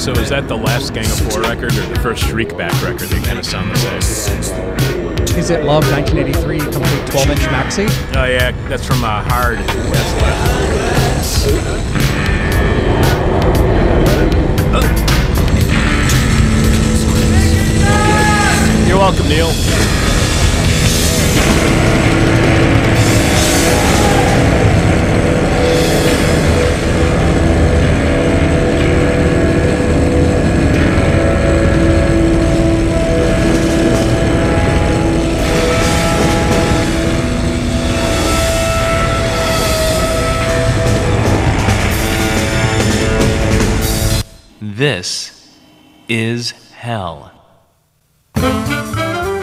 So is that the last Gang of Four record or the first Shriekback record? They kind of sound the same. Is it Love 1983 complete 12 inch maxi? Oh yeah, that's from uh, Hard. That's left. You're welcome, Neil. This is hell.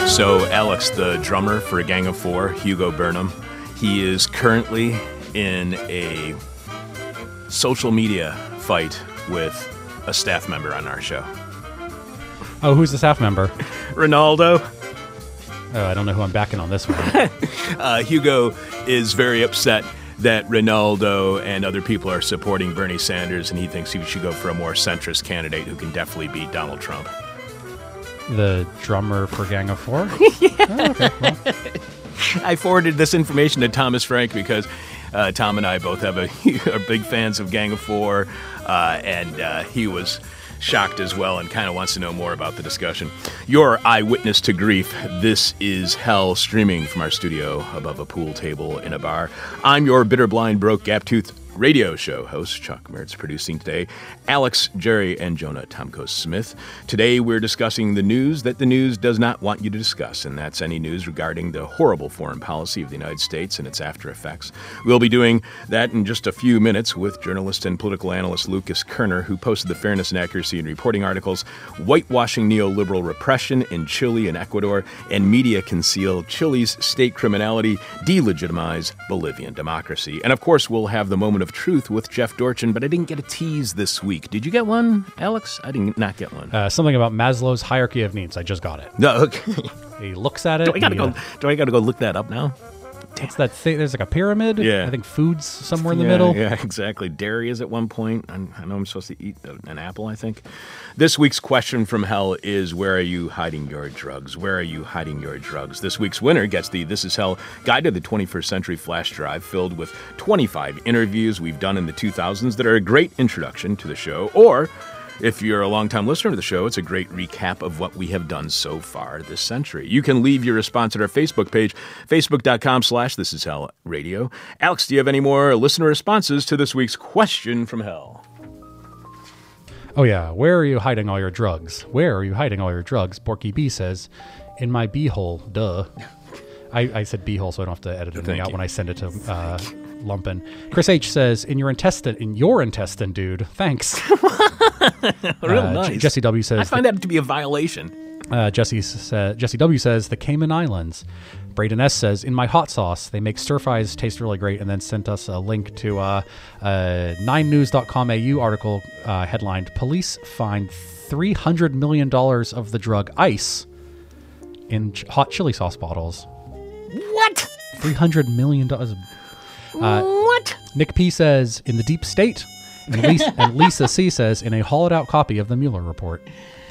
So, Alex, the drummer for a Gang of Four, Hugo Burnham, he is currently in a social media fight with a staff member on our show. Oh, who's the staff member? Ronaldo. Oh, I don't know who I'm backing on this one. uh, Hugo is very upset that Ronaldo and other people are supporting Bernie Sanders, and he thinks he should go for a more centrist candidate who can definitely beat Donald Trump. The drummer for Gang of Four? yeah. Oh, okay. well. I forwarded this information to Thomas Frank because uh, Tom and I both have a, are big fans of Gang of Four, uh, and uh, he was shocked as well and kind of wants to know more about the discussion. Your eyewitness to grief. This is Hell streaming from our studio above a pool table in a bar. I'm your bitter, blind, broke, gap toothed radio show host Chuck Mertz producing today, Alex, Jerry, and Jonah Tomko Smith. Today we're discussing the news that the news does not want you to discuss, and that's any news regarding the horrible foreign policy of the United States and its after effects. We'll be doing that in just a few minutes with journalist and political analyst Lucas Koerner, who posted the Fairness and Accuracy in Reporting articles, Whitewashing Neoliberal Repression in Chile and Ecuador, and Media Conceal Chile's State Criminality, Delegitimize Bolivian Democracy. And of course, we'll have the moment of of Truth with Jeff Dorchin, but I didn't get a tease this week. Did you get one, Alex? I did not get one. Uh, something about Maslow's hierarchy of needs. I just got it. No, okay. he looks at it. Do I gotta go? Uh, do I gotta go look that up now? It's that thing. There's like a pyramid. Yeah. I think food's somewhere in the yeah, middle. Yeah, exactly. Dairy is at one point. I know I'm supposed to eat an apple, I think. This week's question from hell is Where are you hiding your drugs? Where are you hiding your drugs? This week's winner gets the This Is Hell Guide to the 21st Century flash drive filled with 25 interviews we've done in the 2000s that are a great introduction to the show, or if you're a longtime listener to the show, it's a great recap of what we have done so far this century. You can leave your response at our Facebook page, facebook.com slash this is hell radio. Alex, do you have any more listener responses to this week's question from hell? Oh yeah, where are you hiding all your drugs? Where are you hiding all your drugs? Porky B says, in my beehole, duh. I, I said beehole, so I don't have to edit anything out when I send it to uh, Lumpen. Chris H says, "In your intestine, in your intestine, dude. Thanks." Real uh, nice. Jesse W says, "I find that to be a violation." Uh, Jesse sa- Jesse W says, "The Cayman Islands." Braden S says, "In my hot sauce, they make stir fries taste really great." And then sent us a link to uh, a 9news.com AU article uh, headlined: "Police find 300 million dollars of the drug ice in ch- hot chili sauce bottles." What? 300 million dollars. Uh, what? Nick P says in the deep state, and Lisa, and Lisa C says in a hollowed out copy of the Mueller report.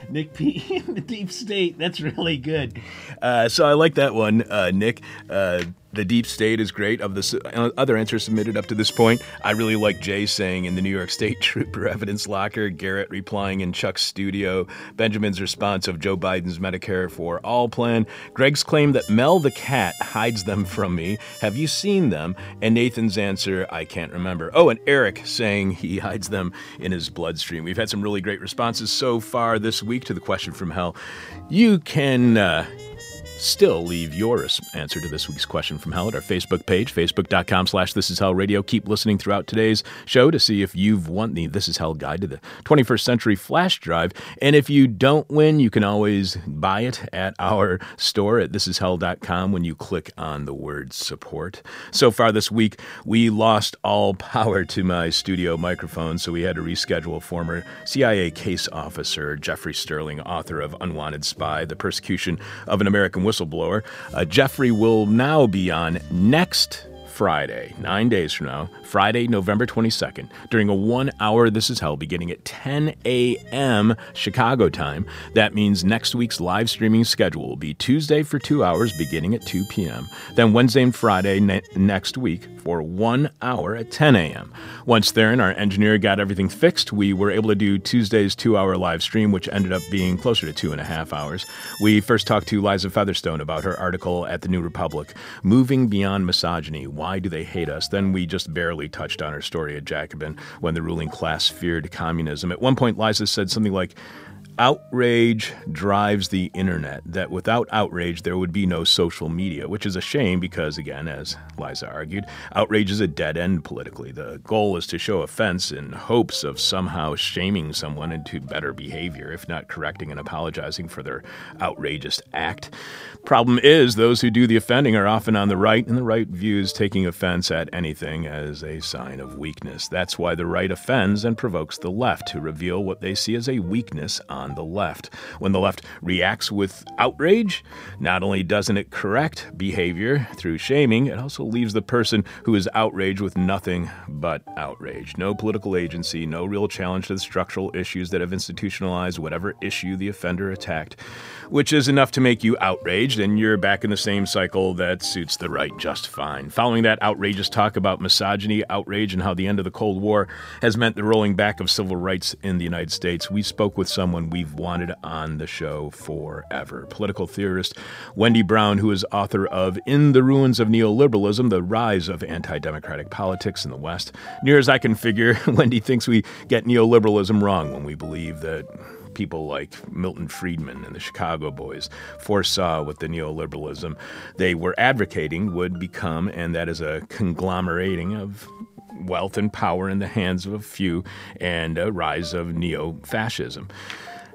Nick P. the deep state. That's really good. Uh, so I like that one, uh, Nick. Uh, the deep state is great. Of the uh, other answers submitted up to this point, I really like Jay saying in the New York State Trooper evidence locker, Garrett replying in Chuck's studio, Benjamin's response of Joe Biden's Medicare for All plan, Greg's claim that Mel the cat hides them from me. Have you seen them? And Nathan's answer, I can't remember. Oh, and Eric saying he hides them in his bloodstream. We've had some really great responses so far this week to the question from hell. You can. Uh, still leave your answer to this week's question from hell at our Facebook page, facebook.com slash this is hell radio. Keep listening throughout today's show to see if you've won the This Is Hell Guide to the 21st Century Flash Drive. And if you don't win, you can always buy it at our store at thisishell.com when you click on the word support. So far this week, we lost all power to my studio microphone, so we had to reschedule former CIA case officer Jeffrey Sterling, author of Unwanted Spy, The Persecution of an American whistleblower. Uh, Jeffrey will now be on next Friday, nine days from now, Friday, November 22nd, during a one hour This Is Hell beginning at 10 a.m. Chicago time. That means next week's live streaming schedule will be Tuesday for two hours beginning at 2 p.m., then Wednesday and Friday ne- next week for one hour at 10 a.m. Once there, and our engineer got everything fixed, we were able to do Tuesday's two hour live stream, which ended up being closer to two and a half hours. We first talked to Liza Featherstone about her article at the New Republic, Moving Beyond Misogyny Why Do They Hate Us? Then we just barely touched on her story at Jacobin when the ruling class feared communism. At one point, Liza said something like, outrage drives the internet, that without outrage, there would be no social media, which is a shame because, again, as Liza argued, outrage is a dead end politically. The goal is to show offense in hopes of somehow shaming someone into better behavior, if not correcting and apologizing for their outrageous act. Problem is, those who do the offending are often on the right, and the right views taking offense at anything as a sign of weakness. That's why the right offends and provokes the left to reveal what they see as a weakness on the left. When the left reacts with outrage, not only doesn't it correct behavior through shaming, it also leaves the person who is outraged with nothing but outrage. No political agency, no real challenge to the structural issues that have institutionalized whatever issue the offender attacked which is enough to make you outraged, and you're back in the same cycle that suits the right just fine. Following that outrageous talk about misogyny, outrage, and how the end of the Cold War has meant the rolling back of civil rights in the United States, we spoke with someone we've wanted on the show forever. Political theorist Wendy Brown, who is author of In the Ruins of Neoliberalism The Rise of Anti Democratic Politics in the West. Near as I can figure, Wendy thinks we get neoliberalism wrong when we believe that people like Milton Friedman and the Chicago Boys foresaw what the neoliberalism they were advocating would become, and that is a conglomerating of wealth and power in the hands of a few and a rise of neo fascism.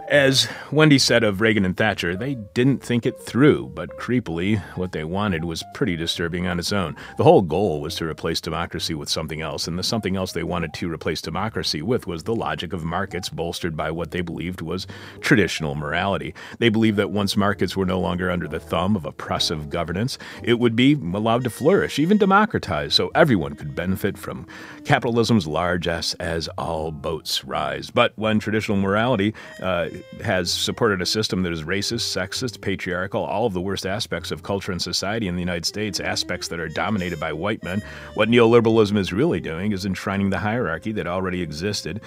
As Wendy said of Reagan and Thatcher, they didn't think it through, but creepily, what they wanted was pretty disturbing on its own. The whole goal was to replace democracy with something else, and the something else they wanted to replace democracy with was the logic of markets bolstered by what they believed was traditional morality. They believed that once markets were no longer under the thumb of oppressive governance, it would be allowed to flourish, even democratized, so everyone could benefit from capitalism's largesse as all boats rise. But when traditional morality uh, has supported a system that is racist, sexist, patriarchal, all of the worst aspects of culture and society in the United States, aspects that are dominated by white men. What neoliberalism is really doing is enshrining the hierarchy that already existed,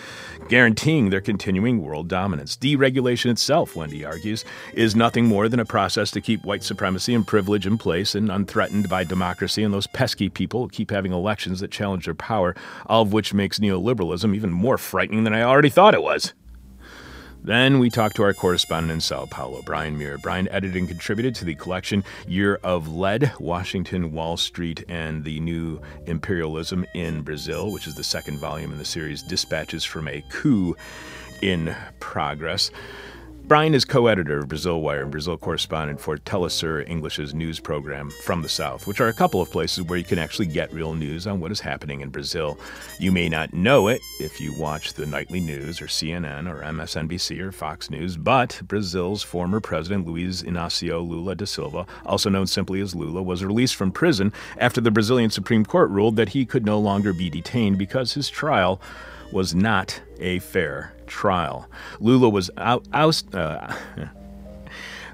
guaranteeing their continuing world dominance. Deregulation itself, Wendy argues, is nothing more than a process to keep white supremacy and privilege in place and unthreatened by democracy and those pesky people keep having elections that challenge their power, all of which makes neoliberalism even more frightening than I already thought it was. Then we talked to our correspondent in Sao Paulo, Brian Mier. Brian edited and contributed to the collection Year of Lead, Washington, Wall Street, and the New Imperialism in Brazil, which is the second volume in the series Dispatches from a Coup in Progress. Brian is co editor of Brasil Wire and Brazil correspondent for Telesur English's news program From the South, which are a couple of places where you can actually get real news on what is happening in Brazil. You may not know it if you watch the nightly news or CNN or MSNBC or Fox News, but Brazil's former president Luiz Inácio Lula da Silva, also known simply as Lula, was released from prison after the Brazilian Supreme Court ruled that he could no longer be detained because his trial was not a fair trial. Lula was out, oust, uh,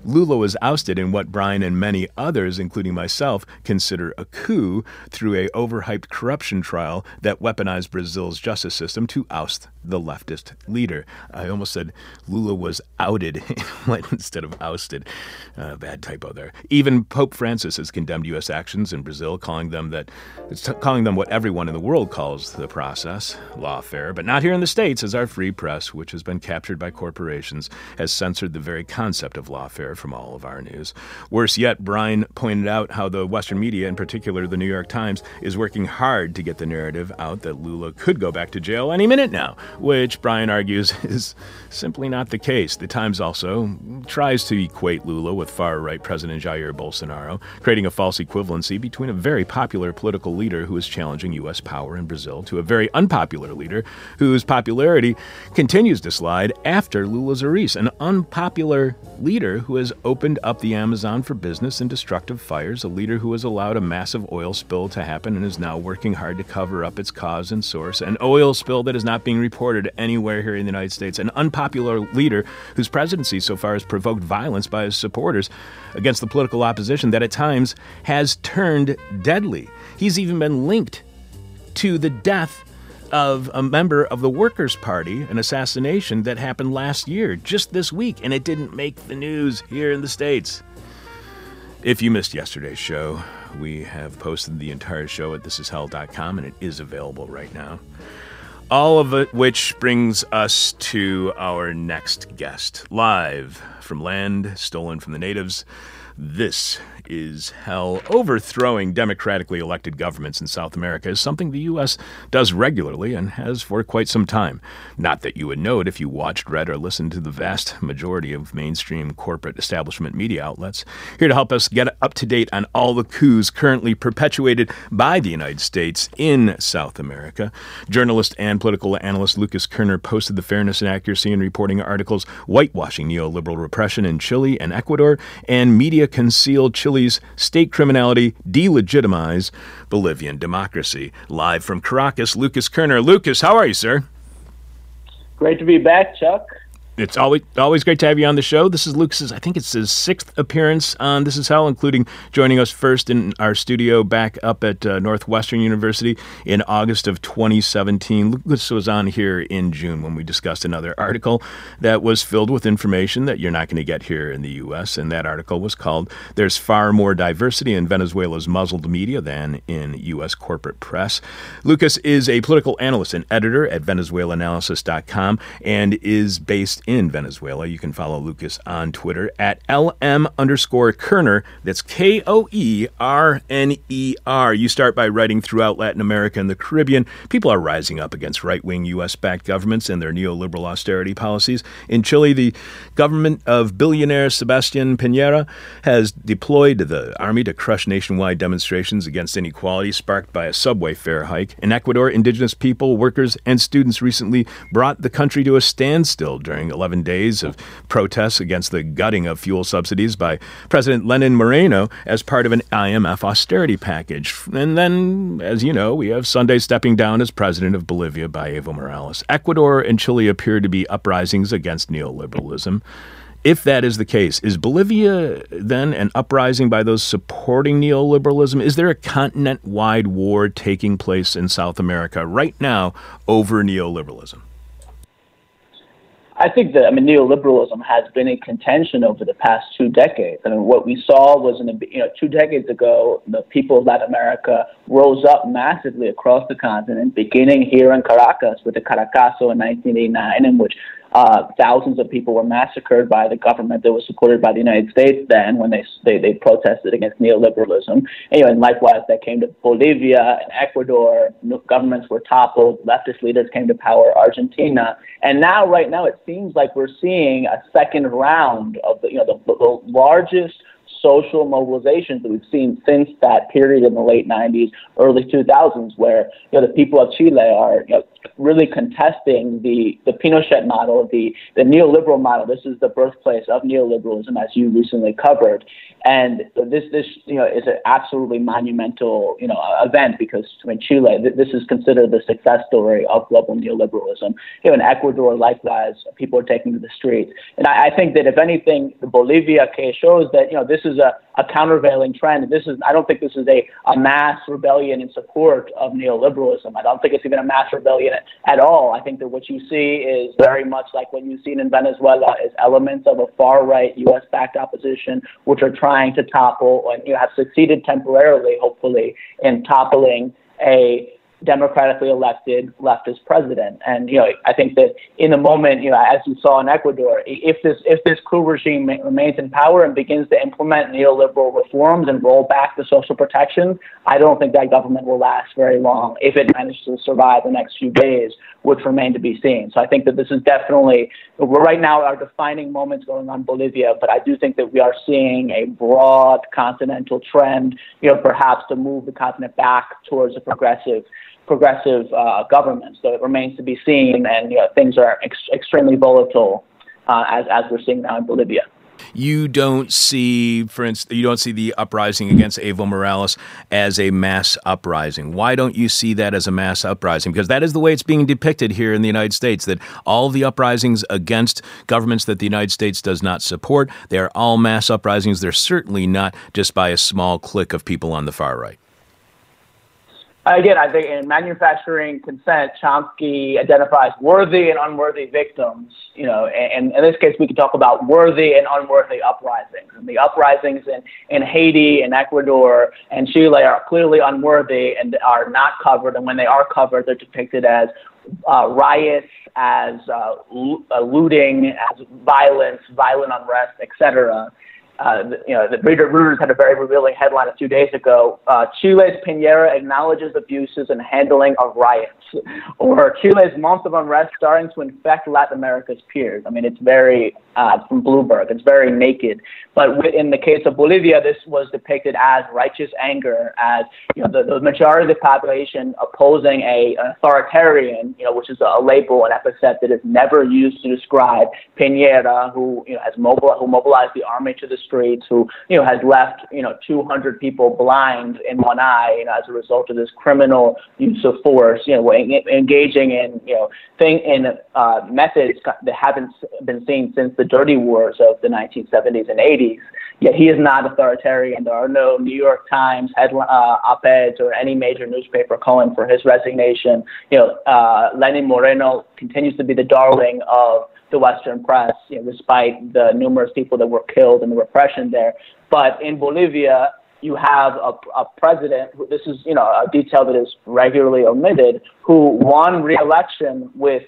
Lula was ousted in what Brian and many others, including myself, consider a coup through a overhyped corruption trial that weaponized Brazil's justice system to oust the leftist leader. I almost said Lula was outed instead of ousted. Uh, bad typo there. Even Pope Francis has condemned U.S. actions in Brazil, calling them that, calling them what everyone in the world calls the process, lawfare, but not here in the states, as our free press, which has been captured by corporations, has censored the very concept of lawfare from all of our news. Worse yet, Brian pointed out how the Western media, in particular the New York Times, is working hard to get the narrative out that Lula could go back to jail any minute now, which Brian argues is simply not the case. The Times also tries to equate Lula with far right President Jair Bolsonaro, creating a false equivalency between a very popular political leader who is challenging U.S. power in Brazil to a very unpopular leader whose popularity continues to slide after Lula's arrest, an unpopular leader who has opened up the Amazon for business and destructive fires, a leader who has allowed a massive oil spill to happen and is now working hard to cover up its cause and source, an oil spill that is not being reported anywhere here in the United States, an unpopular leader whose presidency so far has provoked violence by his supporters against the political opposition that at times has turned deadly. He's even been linked to the death of a member of the Workers' Party, an assassination that happened last year, just this week, and it didn't make the news here in the States. If you missed yesterday's show, we have posted the entire show at thisishell.com and it is available right now. All of it, which brings us to our next guest, live from land stolen from the natives. This is hell. Overthrowing democratically elected governments in South America is something the U.S. does regularly and has for quite some time. Not that you would know it if you watched, read, or listened to the vast majority of mainstream corporate establishment media outlets. Here to help us get up to date on all the coups currently perpetuated by the United States in South America, journalist and political analyst Lucas Koerner posted the fairness and accuracy in reporting articles whitewashing neoliberal repression in Chile and Ecuador, and media concealed Chile state criminality delegitimize Bolivian democracy. Live from Caracas, Lucas Koerner. Lucas, how are you, sir? Great to be back, Chuck. It's always always great to have you on the show. This is Lucas's, I think it's his sixth appearance on This Is Hell, including joining us first in our studio back up at uh, Northwestern University in August of 2017. Lucas was on here in June when we discussed another article that was filled with information that you're not going to get here in the U.S. And that article was called "There's Far More Diversity in Venezuela's Muzzled Media Than in U.S. Corporate Press." Lucas is a political analyst and editor at Venezuelanalysis.com and is based in Venezuela. You can follow Lucas on Twitter at LM underscore Koerner. That's K O E R N E R. You start by writing throughout Latin America and the Caribbean. People are rising up against right wing U.S. backed governments and their neoliberal austerity policies. In Chile, the government of billionaire Sebastian Piñera has deployed the army to crush nationwide demonstrations against inequality sparked by a subway fare hike. In Ecuador, indigenous people, workers, and students recently brought the country to a standstill during 11 days of protests against the gutting of fuel subsidies by President Lenin Moreno as part of an IMF austerity package. And then, as you know, we have Sunday stepping down as president of Bolivia by Evo Morales. Ecuador and Chile appear to be uprisings against neoliberalism. If that is the case, is Bolivia then an uprising by those supporting neoliberalism? Is there a continent wide war taking place in South America right now over neoliberalism? I think that I mean neoliberalism has been in contention over the past two decades. I mean, what we saw was in the, you know two decades ago, the people of Latin America rose up massively across the continent, beginning here in Caracas with the Caracazo in 1989, in which uh, thousands of people were massacred by the government that was supported by the United States then when they they, they protested against neoliberalism. Anyway, and likewise, that came to Bolivia and Ecuador. Governments were toppled. Leftist leaders came to power. Argentina, and now, right now, it seems like we're seeing a second round of the you know the, the largest social mobilizations that we've seen since that period in the late 90s, early 2000s, where you know, the people of Chile are you know, really contesting the, the Pinochet model, the, the neoliberal model. This is the birthplace of neoliberalism, as you recently covered. And this, this you know, is an absolutely monumental, you know, event because in Chile, this is considered the success story of global neoliberalism. You know, in Ecuador, likewise, people are taking to the streets. And I, I think that if anything, the Bolivia case shows that, you know, this is a, a countervailing trend. This is, I don't think this is a, a mass rebellion in support of neoliberalism. I don't think it's even a mass rebellion at all. I think that what you see is very much like what you've seen in Venezuela is elements of a far right U.S. backed opposition, which are trying to topple and you have succeeded temporarily, hopefully, in toppling a democratically elected leftist president. And you know, I think that in the moment, you know, as you saw in Ecuador, if this if this coup regime remains in power and begins to implement neoliberal reforms and roll back the social protections, I don't think that government will last very long if it manages to survive the next few days, which remain to be seen. So I think that this is definitely right now our defining moments going on Bolivia, but I do think that we are seeing a broad continental trend, you know, perhaps to move the continent back towards a progressive progressive uh, government. So it remains to be seen, and you know, things are ex- extremely volatile uh, as, as we're seeing now in Bolivia. you don't see, for instance, you don't see the uprising against Evo Morales as a mass uprising. Why don't you see that as a mass uprising? Because that is the way it's being depicted here in the United States. That all the uprisings against governments that the United States does not support, they are all mass uprisings. They're certainly not just by a small clique of people on the far right. Again, I think in manufacturing consent, Chomsky identifies worthy and unworthy victims. You know, and, and in this case, we can talk about worthy and unworthy uprisings. And the uprisings in, in Haiti and Ecuador and Chile are clearly unworthy and are not covered. And when they are covered, they're depicted as uh, riots, as uh, looting, as violence, violent unrest, etc uh, you know, the Reader Reuters had a very revealing headline a few days ago. Uh, Chile's Piñera acknowledges abuses and handling of riots, or Chile's month of unrest starting to infect Latin America's peers. I mean, it's very uh, from Bloomberg. It's very naked. But in the case of Bolivia, this was depicted as righteous anger, as you know, the, the majority of the population opposing a, an authoritarian, you know, which is a label, an epithet that is never used to describe Piñera, who you know has mobile, who mobilized the army to the streets, who you know has left you know 200 people blind in one eye, you know, as a result of this criminal use of force, you know, engaging in you know thing in uh, methods that haven't been seen since the dirty wars of the 1970s and 80s. Yet he is not authoritarian. There are no New York Times headline, uh, op-eds or any major newspaper calling for his resignation. You know, uh, Lenin Moreno continues to be the darling of the Western press, you know, despite the numerous people that were killed and the repression there. But in Bolivia, you have a, a president, who, this is, you know, a detail that is regularly omitted, who won re-election with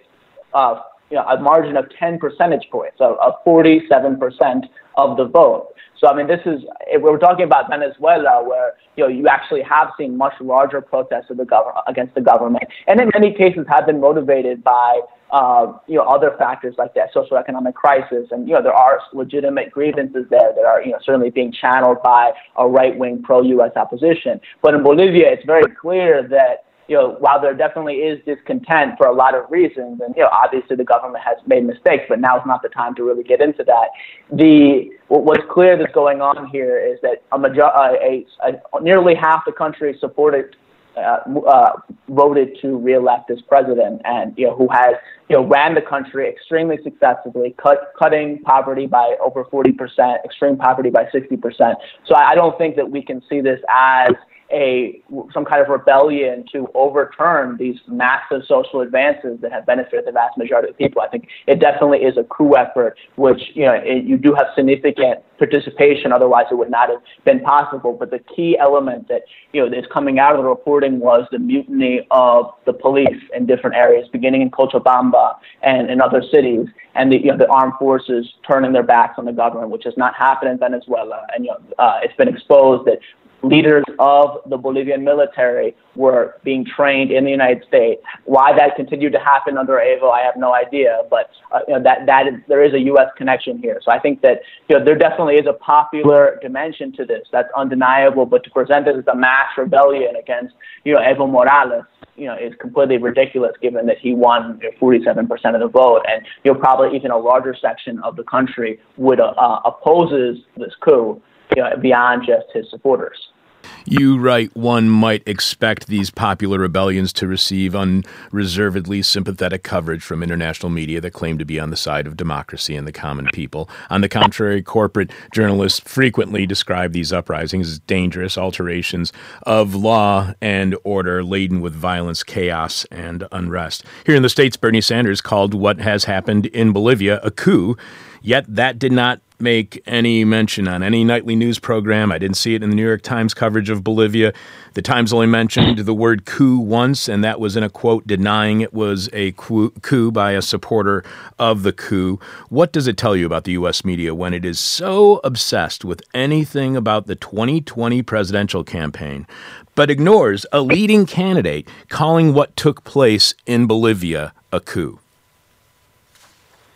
uh, you know, a margin of 10 percentage points, so of 47% of the vote. So I mean, this is we're talking about Venezuela, where you know you actually have seen much larger protests of the government against the government, and in many cases have been motivated by uh, you know other factors like that socioeconomic crisis, and you know there are legitimate grievances there that are you know certainly being channeled by a right wing pro U.S. opposition. But in Bolivia, it's very clear that you know, while there definitely is discontent for a lot of reasons, and you know, obviously the government has made mistakes, but now is not the time to really get into that. The what's clear that's going on here is that a major, a, a, nearly half the country supported. Uh, uh, voted to reelect this president, and you know who has you know ran the country extremely successfully, cut, cutting poverty by over forty percent, extreme poverty by sixty percent. So I, I don't think that we can see this as a some kind of rebellion to overturn these massive social advances that have benefited the vast majority of people. I think it definitely is a coup effort, which you know it, you do have significant participation. Otherwise, it would not have been possible. But the key element that you know is coming out of the reporting was the mutiny of the police in different areas, beginning in Cochabamba and in other cities, and the you know the armed forces turning their backs on the government, which has not happened in Venezuela. And you know uh, it's been exposed that leaders of the Bolivian military were being trained in the United States. Why that continued to happen under Evo, I have no idea, but uh, you know, that, that is, there is a U.S. connection here. So I think that you know, there definitely is a popular dimension to this. That's undeniable, but to present this as a mass rebellion against you know, Evo Morales, you know, is completely ridiculous given that he won 47% of the vote, and you know, probably even a larger section of the country would uh, opposes this coup beyond just his supporters. You write one might expect these popular rebellions to receive unreservedly sympathetic coverage from international media that claim to be on the side of democracy and the common people. On the contrary, corporate journalists frequently describe these uprisings as dangerous alterations of law and order laden with violence, chaos, and unrest. Here in the States, Bernie Sanders called what has happened in Bolivia a coup. Yet that did not make any mention on any nightly news program. I didn't see it in the New York Times coverage of Bolivia. The Times only mentioned the word coup once, and that was in a quote denying it was a coup by a supporter of the coup. What does it tell you about the U.S. media when it is so obsessed with anything about the 2020 presidential campaign, but ignores a leading candidate calling what took place in Bolivia a coup?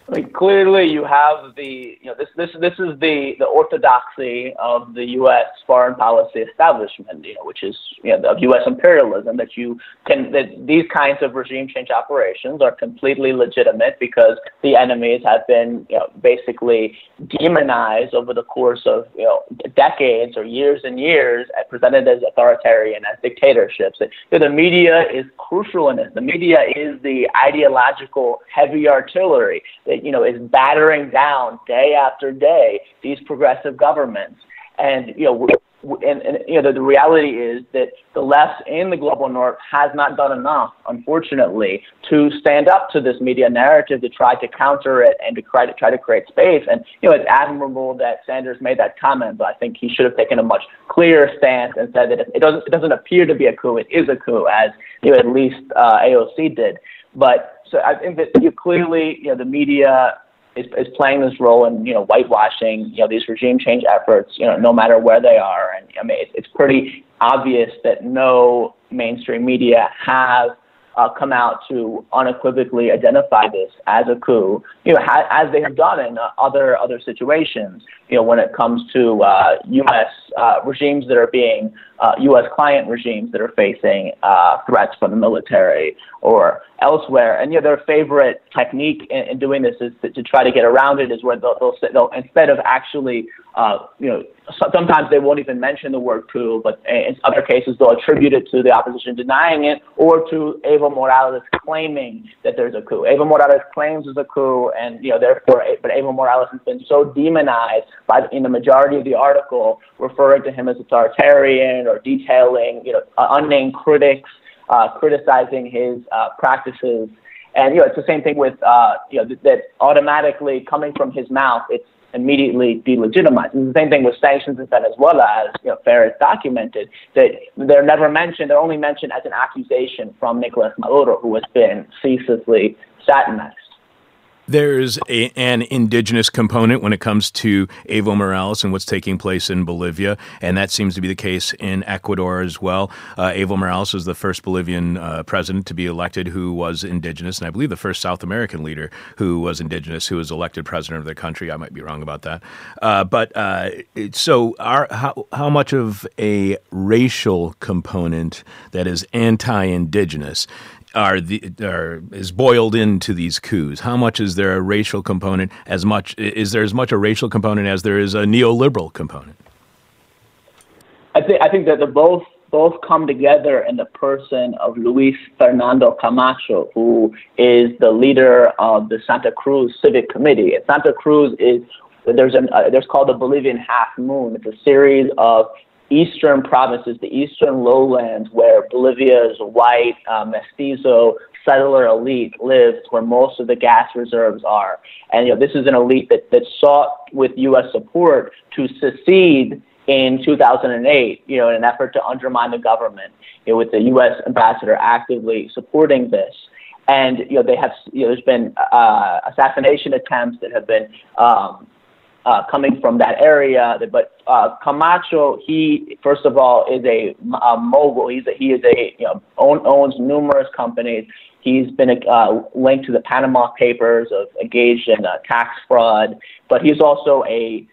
I mean, clearly, you have the you know this this this is the the orthodoxy of the U.S. foreign policy establishment, you know, which is you know of U.S. imperialism that you can that these kinds of regime change operations are completely legitimate because the enemies have been you know basically demonized over the course of you know decades or years and years, and presented as authoritarian as dictatorships. The media is crucial in this. The media is the ideological heavy artillery that you know is battering down day after day these progressive governments. And you know, and, and you know, the, the reality is that the left in the global north has not done enough, unfortunately, to stand up to this media narrative to try to counter it and to try to try to create space. And you know, it's admirable that Sanders made that comment, but I think he should have taken a much clearer stance and said that it doesn't it doesn't appear to be a coup, it is a coup, as you know, at least uh, AOC did. But so I think that you clearly, you know, the media is, is playing this role in you know whitewashing you know these regime change efforts you know no matter where they are and I mean it's, it's pretty obvious that no mainstream media have uh, come out to unequivocally identify this as a coup, you know, ha- as they have done in uh, other other situations. You know, when it comes to uh, U.S. Uh, regimes that are being U.S. Uh, client regimes that are facing uh, threats from the military or elsewhere. And you know, their favorite technique in, in doing this is to, to, try to get around it is where they'll, they'll, they'll instead of actually, uh, you know, sometimes they won't even mention the word coup, but in other cases they'll attribute it to the opposition denying it or to Evo Morales claiming that there's a coup. Evo Morales claims there's a coup, and you know therefore, eh, but Evo Morales has been so demonized by in the majority of the article, referring to him as authoritarian or detailing you know uh, unnamed critics uh, criticizing his uh, practices. And you know, it's the same thing with uh, you know that automatically coming from his mouth, it's immediately delegitimized. It's the same thing with sanctions in Venezuela, as you know, Fair documented, that they're never mentioned, they're only mentioned as an accusation from Nicolas Maduro, who has been ceaselessly satanized. There's a, an indigenous component when it comes to Evo Morales and what's taking place in Bolivia, and that seems to be the case in Ecuador as well. Uh, Evo Morales was the first Bolivian uh, president to be elected who was indigenous, and I believe the first South American leader who was indigenous who was elected president of the country. I might be wrong about that. Uh, but uh, so, how, how much of a racial component that is anti indigenous are the are is boiled into these coups? How much is there a racial component? As much is there as much a racial component as there is a neoliberal component? I think I think that the both both come together in the person of Luis Fernando Camacho, who is the leader of the Santa Cruz Civic Committee. Santa Cruz is there's an uh, there's called the Bolivian Half Moon. It's a series of eastern provinces, the eastern lowlands, where Bolivia's white, uh, mestizo settler elite lives, where most of the gas reserves are. And you know, this is an elite that, that sought with U.S. support to secede in 2008, you know, in an effort to undermine the government, you know, with the U.S. ambassador actively supporting this. And you know, they have, you know, there's been uh, assassination attempts that have been um, uh, coming from that area. But uh, Camacho, he first of all is a, a mogul. He's a, he is a you know own, owns numerous companies. He's been uh, linked to the Panama Papers of engaged in uh, tax fraud, but he's also a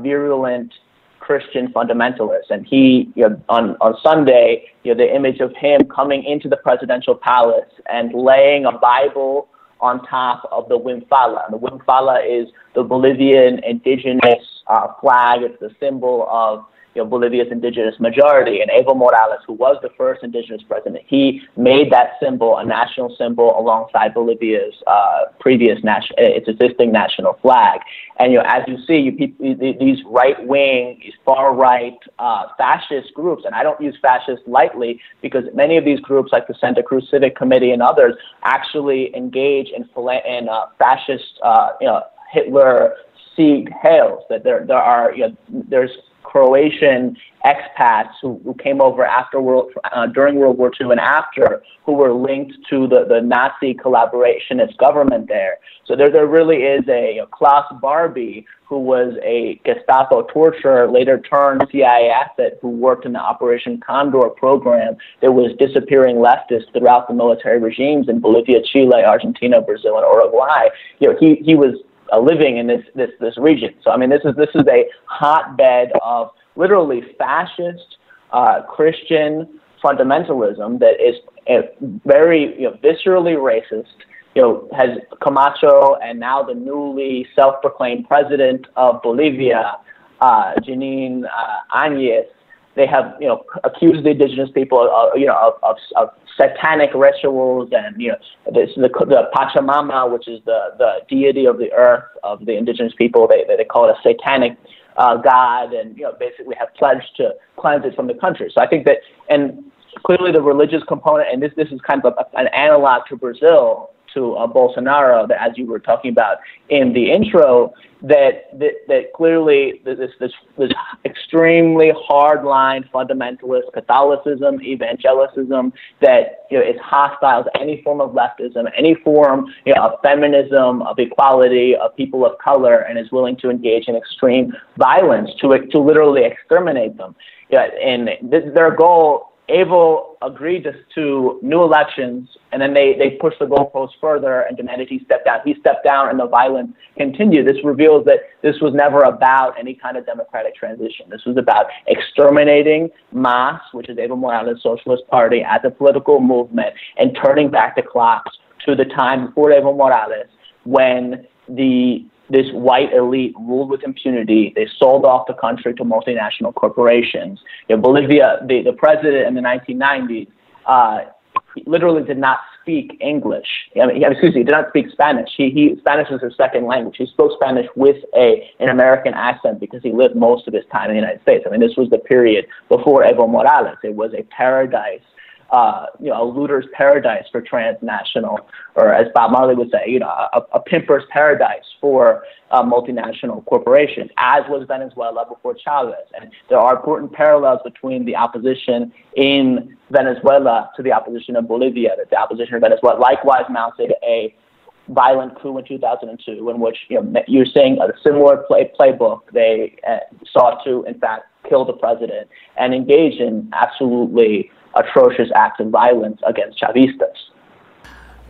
virulent Christian fundamentalist. And he, you know, on, on Sunday, you know, the image of him coming into the presidential palace and laying a Bible on top of the Wiphala. And the Wiphala is the Bolivian indigenous uh, flag. It's the symbol of you know, Bolivia's indigenous majority. And Evo Morales, who was the first indigenous president, he made that symbol a national symbol alongside Bolivia's uh, previous national, its existing national flag. And you know, as you see, you, these right wing, these far right uh, fascist groups, and I don't use fascist lightly because many of these groups, like the Santa Cruz Civic Committee and others, actually engage in, in uh, fascist, uh, you know, Hitler Sieg hails. That there there are you know, there's Croatian expats who, who came over after World, uh, during World War II and after, who were linked to the, the Nazi collaborationist government there. So there, there really is a, a Klaus Barbie, who was a Gestapo torturer, later turned CIA asset, who worked in the Operation Condor program that was disappearing leftists throughout the military regimes in Bolivia, Chile, Argentina, Brazil, and Uruguay. You know, he, he was uh, living in this, this, this region. So, I mean, this is, this is a hotbed of literally fascist uh, Christian fundamentalism that is uh, very you know, viscerally racist. You know, has Camacho and now the newly self-proclaimed president of Bolivia, uh, Jeanine uh, Áñez, they have you know accused the indigenous people, of, you know, of, of, of satanic rituals and you know this the the Pachamama, which is the the deity of the earth of the indigenous people. They they call it a satanic uh, God, and you know basically have pledged to cleanse it from the country. So I think that and clearly the religious component, and this this is kind of a, an analog to Brazil to uh, Bolsonaro, that as you were talking about in the intro, that that, that clearly this this this extremely hardline fundamentalist Catholicism, evangelicism that you know is hostile to any form of leftism, any form you know, of feminism, of equality, of people of color, and is willing to engage in extreme violence to to literally exterminate them. Yeah, and this, their goal Evo agreed to, new elections, and then they, they pushed the goalposts further and demanded he step down. He stepped down, and the violence continued. This reveals that this was never about any kind of democratic transition. This was about exterminating MAS, which is Evo Morales' Socialist Party, as a political movement, and turning back the clocks to the time before Evo Morales, when the this white elite ruled with impunity. They sold off the country to multinational corporations. Know, Bolivia, the, the president in the 1990s, uh, literally did not speak English. I mean, excuse me, did not speak Spanish. He, he Spanish was his second language. He spoke Spanish with a an American accent because he lived most of his time in the United States. I mean, this was the period before Evo Morales. It was a paradise uh, you know, a looter's paradise for transnational, or as Bob Marley would say, you know, a, a pimper's paradise for uh, multinational corporations, as was Venezuela before Chavez. And there are important parallels between the opposition in Venezuela to the opposition in Bolivia, that the opposition in Venezuela likewise mounted a violent coup in 2002, in which you know, you're seeing a similar play, playbook. They uh, sought to, in fact, kill the president and engage in absolutely atrocious acts of violence against Chavistas.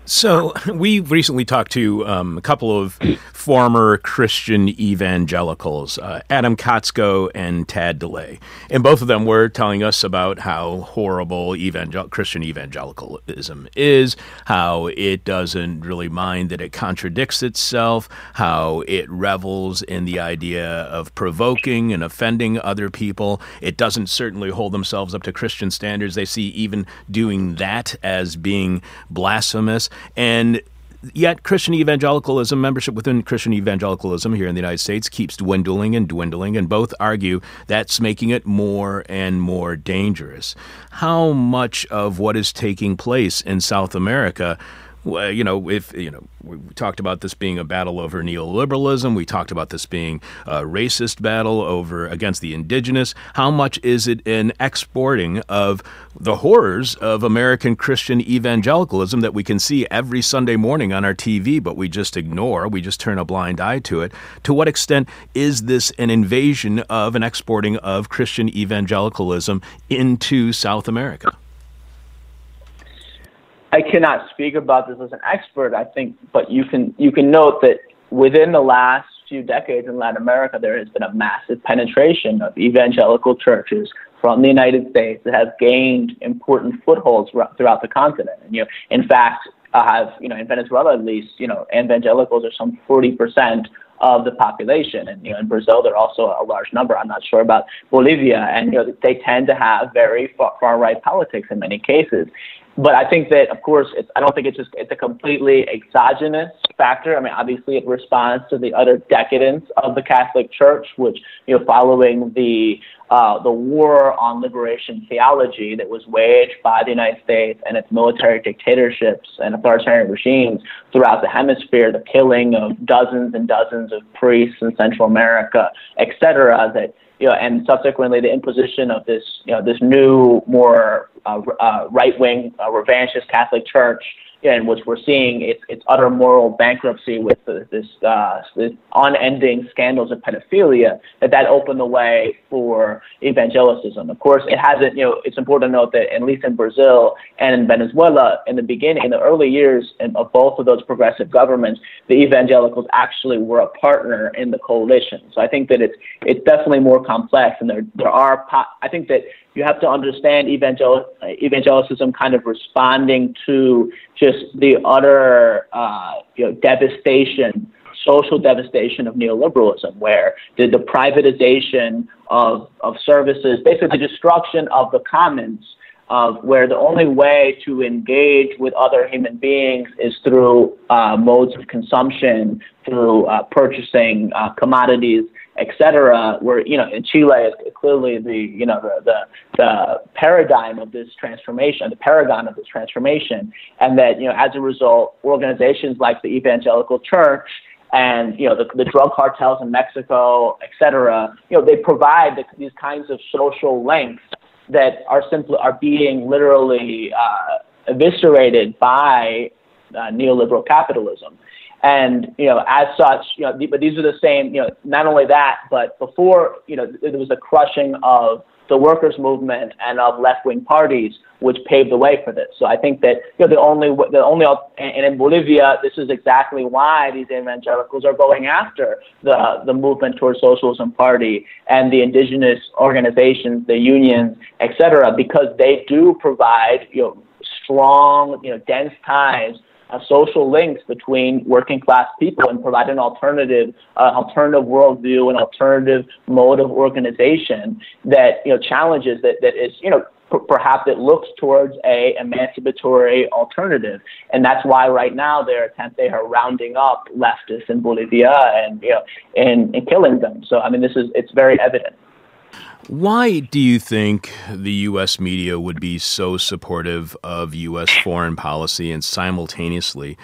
So we recently talked to um, a couple of former Christian evangelicals, uh, Adam Kotsko and Tad DeLay, and both of them were telling us about how horrible evangel- Christian evangelicalism is, how it doesn't really mind that it contradicts itself, how it revels in the idea of provoking and offending other people. It doesn't certainly hold themselves up to Christian standards. They see even doing that as being blasphemous. And yet Christian evangelicalism, membership within Christian evangelicalism here in the United States keeps dwindling and dwindling, and both argue that's making it more and more dangerous. How much of what is taking place in South America? You know, if you know, we talked about this being a battle over neoliberalism. We talked about this being a racist battle over against the indigenous. How much is it in exporting of the horrors of American Christian evangelicalism that we can see every Sunday morning on our TV, but we just ignore? We just turn a blind eye to it. To what extent is this an invasion of an exporting of Christian evangelicalism into South America? I cannot speak about this as an expert. I think, but you can you can note that within the last few decades in Latin America, there has been a massive penetration of evangelical churches from the United States that have gained important footholds throughout the continent. And you know, in fact, have you know in Venezuela at least, you know, evangelicals are some forty percent of the population. And you know, in Brazil, they're also a large number. I'm not sure about Bolivia, and you know, they tend to have very far, far right politics in many cases but I think that, of course, it's, I don't think it's just it's a completely exogenous factor. I mean, obviously, it responds to the utter decadence of the Catholic Church, which you know, following the uh, the war on liberation theology that was waged by the United States and its military dictatorships and authoritarian regimes throughout the hemisphere, the killing of dozens and dozens of priests in Central America, et cetera, that you know, and subsequently the imposition of this, you know, this new, more uh, uh, right-wing, uh, revanchist Catholic Church in which we're seeing its, its utter moral bankruptcy with the, this, uh, this unending scandals of pedophilia, that that opened the way for evangelicism. Of course, it hasn't, you know, it's important to note that at least in Brazil and in Venezuela, in the beginning, in the early years of both of those progressive governments, the evangelicals actually were a partner in the coalition. So I think that it's, it's definitely more complex, and there, there are, I think that you have to understand evangel- evangelicism kind of responding to just the utter uh, you know, devastation, social devastation of neoliberalism, where the, the privatization of, of services, basically the destruction of the commons, of where the only way to engage with other human beings is through uh, modes of consumption, through uh, purchasing uh, commodities etc. where, you know, in Chile is clearly the, you know, the, the, the paradigm of this transformation, the paragon of this transformation. And that, you know, as a result, organizations like the Evangelical Church and, you know, the, the drug cartels in Mexico, et cetera, you know, they provide the, these kinds of social links that are simply, are being literally uh, eviscerated by uh, neoliberal capitalism. And you know, as such, you know, but these are the same. You know, not only that, but before you know, there was a crushing of the workers' movement and of left-wing parties, which paved the way for this. So I think that you know, the only the only and in Bolivia, this is exactly why these evangelicals are going after the the movement towards socialism party and the indigenous organizations, the unions, et cetera, because they do provide you know strong, you know, dense ties uh, social links between working class people and provide an alternative, uh, alternative worldview, an alternative mode of organization that you know challenges that that is you know p- perhaps it looks towards a emancipatory alternative, and that's why right now they're attempt they are rounding up leftists in Bolivia and you know and, and killing them. So I mean this is it's very evident. Why do you think the U.S. media would be so supportive of U.S. foreign policy and simultaneously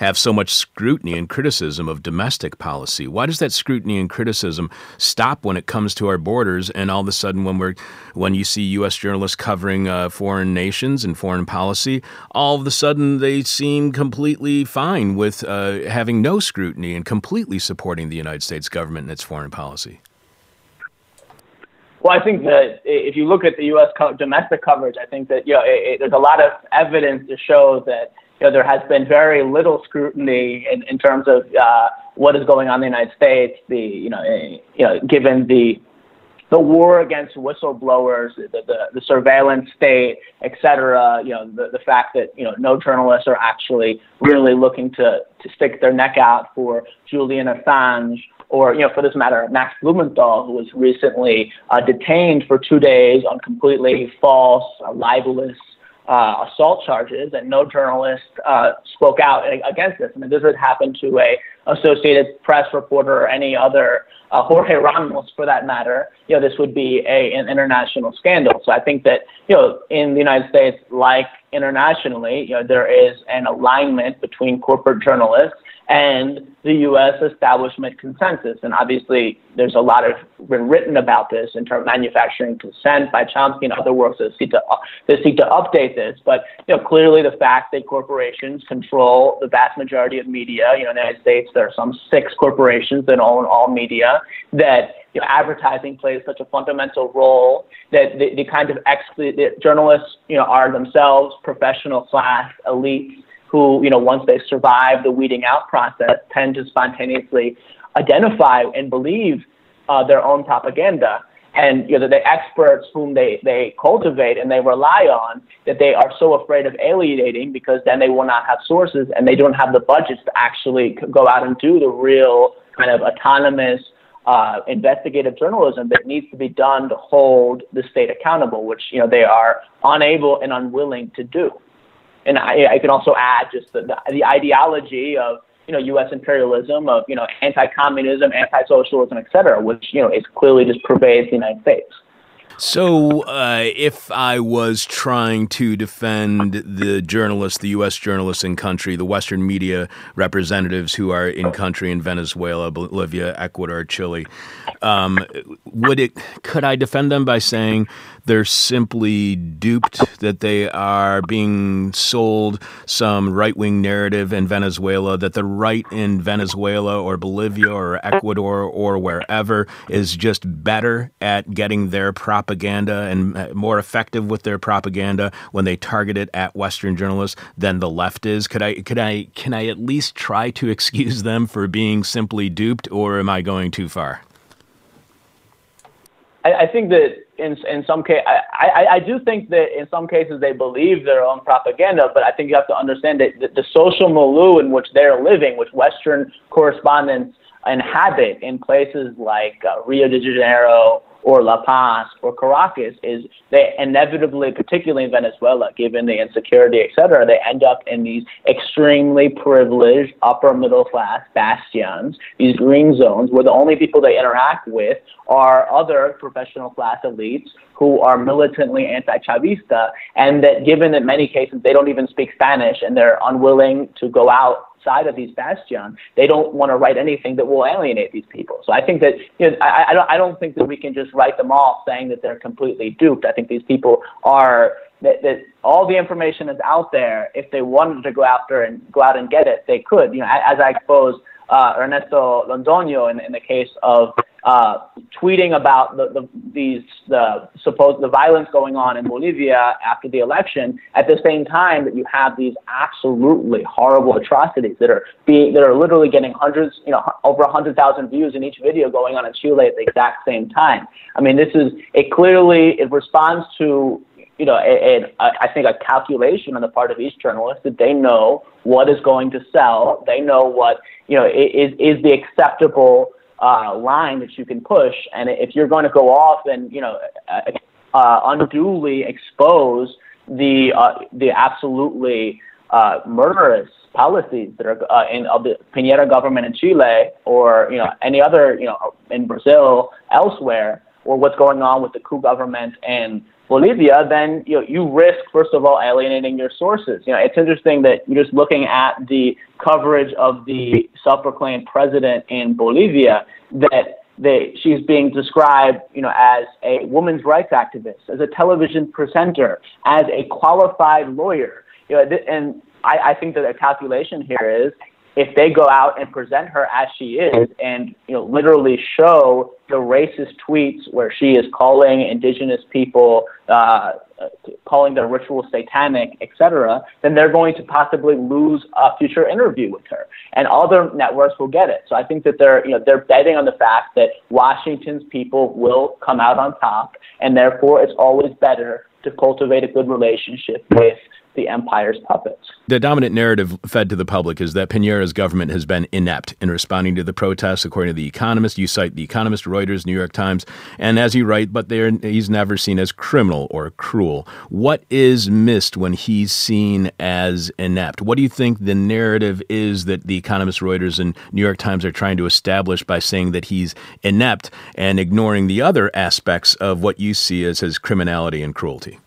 have so much scrutiny and criticism of domestic policy? Why does that scrutiny and criticism stop when it comes to our borders, and all of a sudden, when we're when you see U.S. journalists covering uh, foreign nations and foreign policy, all of a sudden they seem completely fine with uh, having no scrutiny and completely supporting the United States government and its foreign policy? Well, I think that if you look at the U.S. Domestic coverage, I think that you know it, it, there's a lot of evidence to show that you know there has been very little scrutiny in, in terms of uh, what is going on in the United States. The you know eh, you know given the the war against whistleblowers, the, the, the surveillance state, et cetera, you know, the, the fact that, you know, no journalists are actually really looking to, to stick their neck out for Julian Assange or, you know, for this matter, Max Blumenthal, who was recently uh, detained for two days on completely false, uh, libelous uh, assault charges, and no journalist uh, spoke out against this. I mean, this would happen to a Associated Press reporter or any other uh, Jorge Ramos, for that matter. You know, this would be a, an international scandal. So I think that you know, in the United States, like internationally, you know, there is an alignment between corporate journalists and the U.S. establishment consensus. And obviously, there's a lot of been written about this in terms of manufacturing consent by Chomsky and other works that seek to that seek to update this. But you know, clearly, the fact that corporations control the vast majority of media. You know, in the United States, there are some six corporations that own all media. That you know, advertising plays such a fundamental role that the, the kind of ex- the journalists, you know, are themselves professional class elites who, you know, once they survive the weeding out process, tend to spontaneously identify and believe uh, their own propaganda. And you know, the experts whom they, they cultivate and they rely on, that they are so afraid of alienating because then they will not have sources and they don't have the budgets to actually go out and do the real kind of autonomous uh, investigative journalism that needs to be done to hold the state accountable, which you know they are unable and unwilling to do and I, I can also add just the, the, the ideology of you know U.S. imperialism, of you know anti-communism, anti-socialism, et cetera, which you know is clearly just pervades the United States. So, uh, if I was trying to defend the journalists, the U.S. journalists in country, the Western media representatives who are in country in Venezuela, Bolivia, Ecuador, Chile, um, would it? Could I defend them by saying they're simply duped, that they are being sold some right wing narrative in Venezuela, that the right in Venezuela or Bolivia or Ecuador or wherever is just better at getting their propaganda and uh, more effective with their propaganda when they target it at Western journalists than the left is. Could I could I can I at least try to excuse them for being simply duped, or am I going too far? I, I think that in in some case, I, I, I do think that in some cases they believe their own propaganda, but I think you have to understand that the, the social milieu in which they're living, which Western correspondents inhabit in places like uh, Rio de Janeiro or La Paz or Caracas is they inevitably, particularly in Venezuela, given the insecurity, et cetera, they end up in these extremely privileged upper middle class bastions, these green zones where the only people they interact with are other professional class elites who are militantly anti-Chavista, and that given that many cases they don't even speak Spanish and they're unwilling to go out side of these bastions, they don't want to write anything that will alienate these people. So I think that you know, I, I don't I don't think that we can just write them off saying that they're completely duped. I think these people are that, that all the information is out there. If they wanted to go after and go out and get it, they could. You know, as I exposed uh, Ernesto Londoño in, in the case of uh, tweeting about the, the these the supposed the violence going on in Bolivia after the election at the same time that you have these absolutely horrible atrocities that are being that are literally getting hundreds you know over hundred thousand views in each video going on in Chile at the exact same time. I mean this is it clearly it responds to you know, a, a, I think a calculation on the part of each journalist that they know what is going to sell. They know what, you know, is, is the acceptable uh, line that you can push. And if you're going to go off and, you know, uh, unduly expose the, uh, the absolutely uh, murderous policies that are uh, in of the Piñera government in Chile or, you know, any other, you know, in Brazil, elsewhere, or what's going on with the coup government and Bolivia, then you know, you risk first of all alienating your sources. You know, it's interesting that you're just looking at the coverage of the self-proclaimed president in Bolivia that they, she's being described, you know, as a women's rights activist, as a television presenter, as a qualified lawyer. You know, and I, I think that a calculation here is if they go out and present her as she is and you know literally show the racist tweets where she is calling indigenous people uh, calling their ritual satanic etc then they're going to possibly lose a future interview with her. And other networks will get it. So i think that they're you know they're betting on the fact that washington's people will come out on top and therefore it's always better to cultivate a good relationship with the empire's puppets. The dominant narrative fed to the public is that Piñera's government has been inept in responding to the protests, according to The Economist. You cite The Economist, Reuters, New York Times, and as you write, but he's never seen as criminal or cruel. What is missed when he's seen as inept? What do you think the narrative is that The Economist, Reuters, and New York Times are trying to establish by saying that he's inept and ignoring the other aspects of what you see as his criminality and cruelty?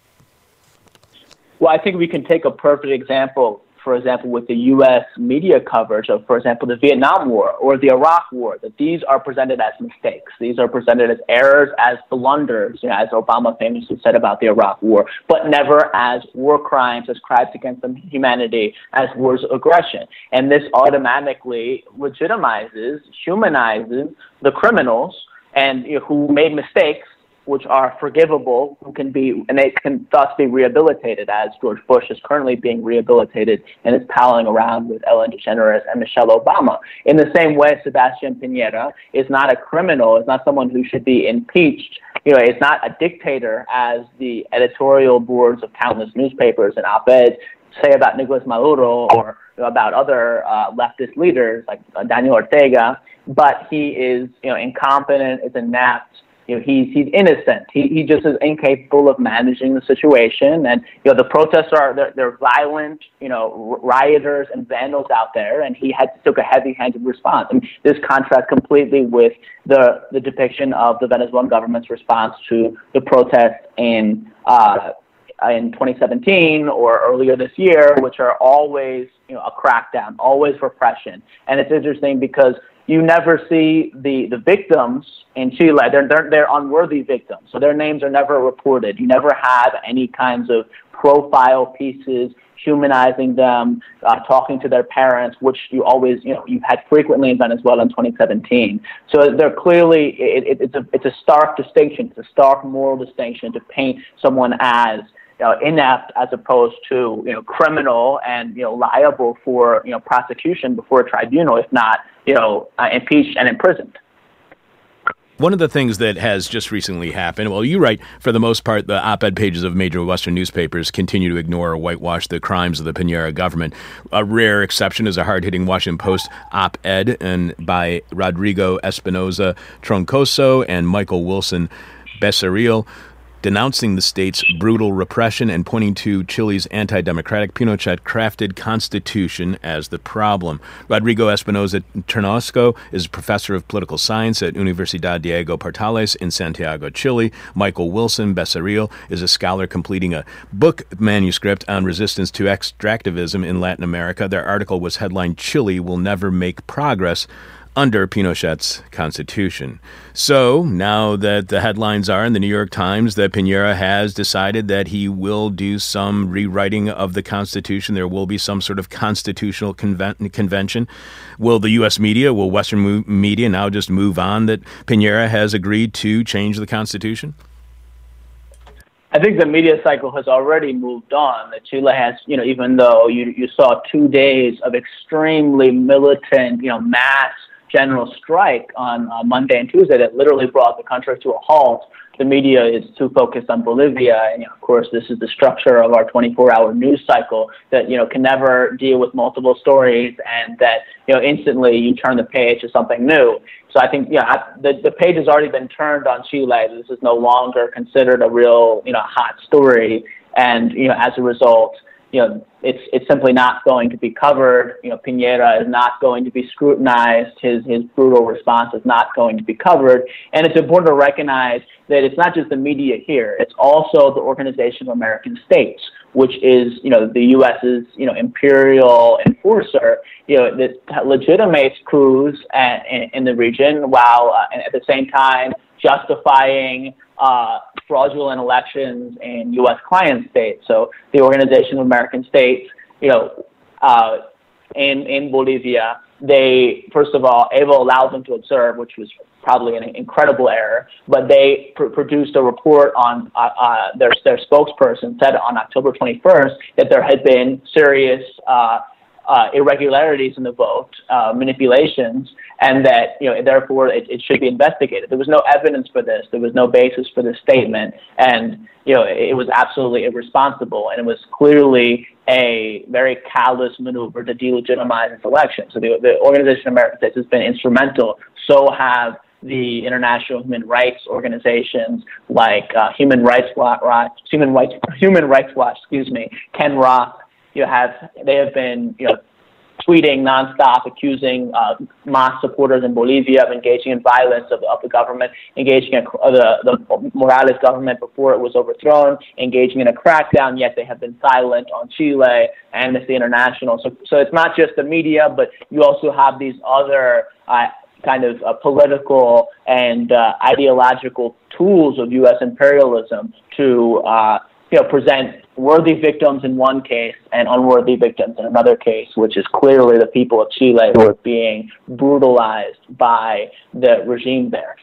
Well, I think we can take a perfect example, for example, with the U.S. media coverage of, for example, the Vietnam War or the Iraq War, that these are presented as mistakes. These are presented as errors, as blunders, you know, as Obama famously said about the Iraq War, but never as war crimes, as crimes against humanity, as wars of aggression. And this automatically legitimizes, humanizes the criminals and you know, who made mistakes which are forgivable, who can be, and they can thus be rehabilitated, as George Bush is currently being rehabilitated and is palling around with Ellen DeGeneres and Michelle Obama. In the same way, Sebastian Piñera is not a criminal, is not someone who should be impeached. You know, it's not a dictator, as the editorial boards of countless newspapers and op-eds say about Nicolas Maduro or about other uh, leftist leaders like uh, Daniel Ortega. But he is, you know, incompetent, is inept you know, he's he's innocent. He he just is incapable of managing the situation. And you know, the protests are they're, they're violent, you know, rioters and vandals out there, and he had took a heavy-handed response. And this contrasts completely with the the depiction of the Venezuelan government's response to the protests in. Uh, in 2017 or earlier this year, which are always you know a crackdown, always repression, and it's interesting because you never see the, the victims in Chile. They're, they're, they're unworthy victims, so their names are never reported. You never have any kinds of profile pieces humanizing them, uh, talking to their parents, which you always, you know, you've had frequently in Venezuela in 2017. So they're clearly, it, it, it's, a, it's a stark distinction. It's a stark moral distinction to paint someone as you know, inept as opposed to you know criminal and you know liable for you know prosecution before a tribunal, if not you know uh, impeached and imprisoned. One of the things that has just recently happened, well, you write, for the most part, the op ed pages of major Western newspapers continue to ignore or whitewash the crimes of the Piñera government. A rare exception is a hard hitting Washington Post op ed and by Rodrigo Espinoza Troncoso and Michael Wilson Becerril denouncing the state's brutal repression and pointing to Chile's anti democratic Pinochet crafted constitution as the problem. Rodrigo Espinoza Troncoso is a professor of political science at Universidad Diego Portales in Santiago, Chile. Michael Wilson Becerril is a scholar completing a book manuscript on resistance to extractivism in Latin America. Their article was headlined Chile Will Never Make Progress under Pinochet's constitution. So now that the headlines are in the New York Times that Piñera has decided that he will do some rewriting of the Constitution, there will be some sort of constitutional conven- convention. Will the U.S. media, will Western media now just move on that Piñera has agreed to change the Constitution? I think the media cycle has already moved on. That Chile has, you know, even though you, you saw two days of extremely militant, you know, mass general strike on uh, Monday and Tuesday that literally brought the country to a halt. The media is too focused on Bolivia, and you know, of course, this is the structure of our 24-hour news cycle that you know can never deal with multiple stories, and that you know instantly you turn the page to something new. So I think yeah, the the page has already been turned on Chile. This is no longer considered a real you know hot story, and you know as a result you know, it's it's simply not going to be covered. You know, Piñera is not going to be scrutinized. His his brutal response is not going to be covered. And it's important to recognize that it's not just the media here. It's also the Organization of American States, which is you know the U.S.'s you know imperial enforcer. You know that legitimates coups in, in the region, while uh, at the same time justifying uh, fraudulent elections in U.S. client states. So the Organization of American States, you know, uh, in in Bolivia, they first of all, Evo allowed them to observe, which was probably an incredible error. But they pr- produced a report on uh, uh, their their spokesperson said on October 21st that there had been serious uh, irregularities in the vote, uh, manipulations, and that you know therefore it, it, should be investigated. There was no evidence for this. There was no basis for this statement, and you know it, it was absolutely irresponsible, and it was clearly a very callous maneuver to delegitimize this election. So the, the Organization of American States has been instrumental. So have the international human rights organizations like uh, Human Rights Watch, Human Rights Human Rights Watch, excuse me, Ken Roth, you know, have they have been you know tweeting nonstop, accusing uh, Mas supporters in Bolivia of engaging in violence of, of the government, engaging in uh, the, the Morales government before it was overthrown, engaging in a crackdown, yet they have been silent on Chile, Amnesty International. So, so it's not just the media, but you also have these other uh, kind of uh, political and uh, ideological tools of U.S. imperialism to uh, you know, present worthy victims in one case and unworthy victims in another case, which is clearly the people of Chile who are being brutalized by the regime there.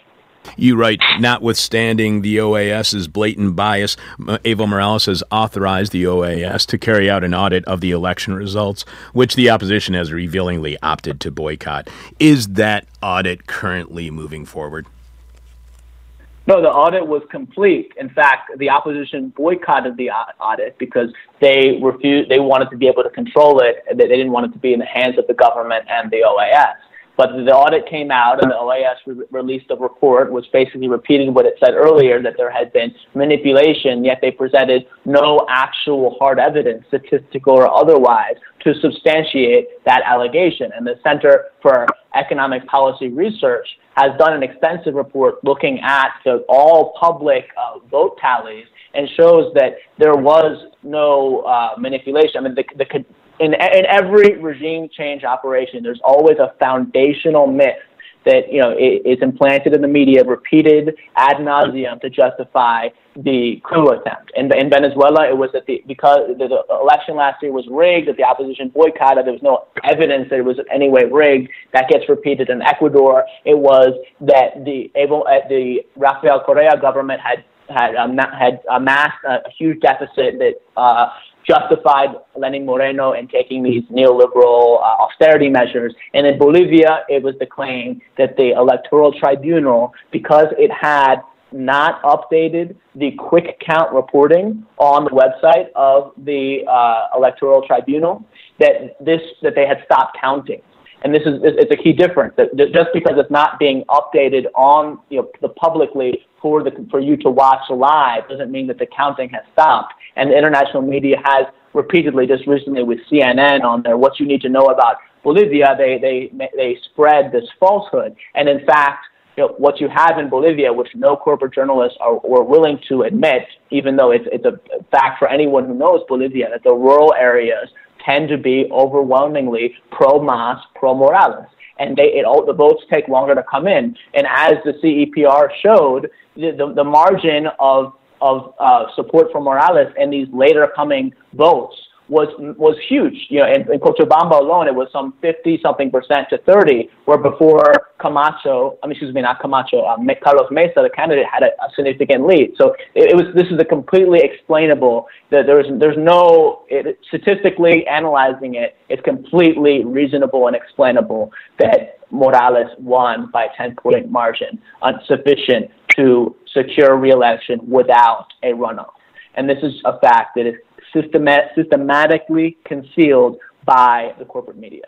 You write, notwithstanding the OAS's blatant bias, Evo Morales has authorized the OAS to carry out an audit of the election results, which the opposition has revealingly opted to boycott. Is that audit currently moving forward? No, the audit was complete. In fact, the opposition boycotted the audit because they refused. They wanted to be able to control it. They didn't want it to be in the hands of the government and the OAS. But the audit came out, and the OAS re- released a report which basically repeated what it said earlier that there had been manipulation, yet they presented no actual hard evidence, statistical or otherwise, to substantiate that allegation. And the Center for Economic Policy Research has done an extensive report looking at the all public uh, vote tallies and shows that there was no uh, manipulation. I mean, the, the, in, in every regime change operation, there's always a foundational myth that you know is implanted in the media, repeated ad nauseum to justify the coup attempt. In, in Venezuela, it was that the because the, the election last year was rigged, that the opposition boycotted. There was no evidence that it was in any way rigged. That gets repeated in Ecuador. It was that the able uh, the Rafael Correa government had had um, had amassed a, a huge deficit that. Uh, justified Lenin Moreno in taking these neoliberal uh, austerity measures. And in Bolivia, it was the claim that the electoral tribunal, because it had not updated the quick count reporting on the website of the uh, electoral tribunal, that this that they had stopped counting. And this is it's a key difference that just because it's not being updated on you know the publicly for the for you to watch live doesn't mean that the counting has stopped. And the international media has repeatedly, just recently with CNN on their "What You Need to Know About Bolivia," they they they spread this falsehood. And in fact, you know, what you have in Bolivia, which no corporate journalists are were willing to admit, even though it's it's a fact for anyone who knows Bolivia, that the rural areas tend to be overwhelmingly pro Mas, pro Morales and they it all the votes take longer to come in. And as the CEPR showed, the, the, the margin of of uh, support for Morales in these later coming votes was was huge. You know, in, in Cochabamba alone, it was some 50 something percent to 30, where before Camacho, I mean, excuse me, not Camacho, um, Carlos Mesa, the candidate, had a, a significant lead. So it, it, was. This is a completely explainable. That there's there's no it, statistically analyzing it, it's completely reasonable and explainable that Morales won by a 10 point margin, sufficient to secure reelection without a runoff. And this is a fact that is systemat- systematically concealed by the corporate media.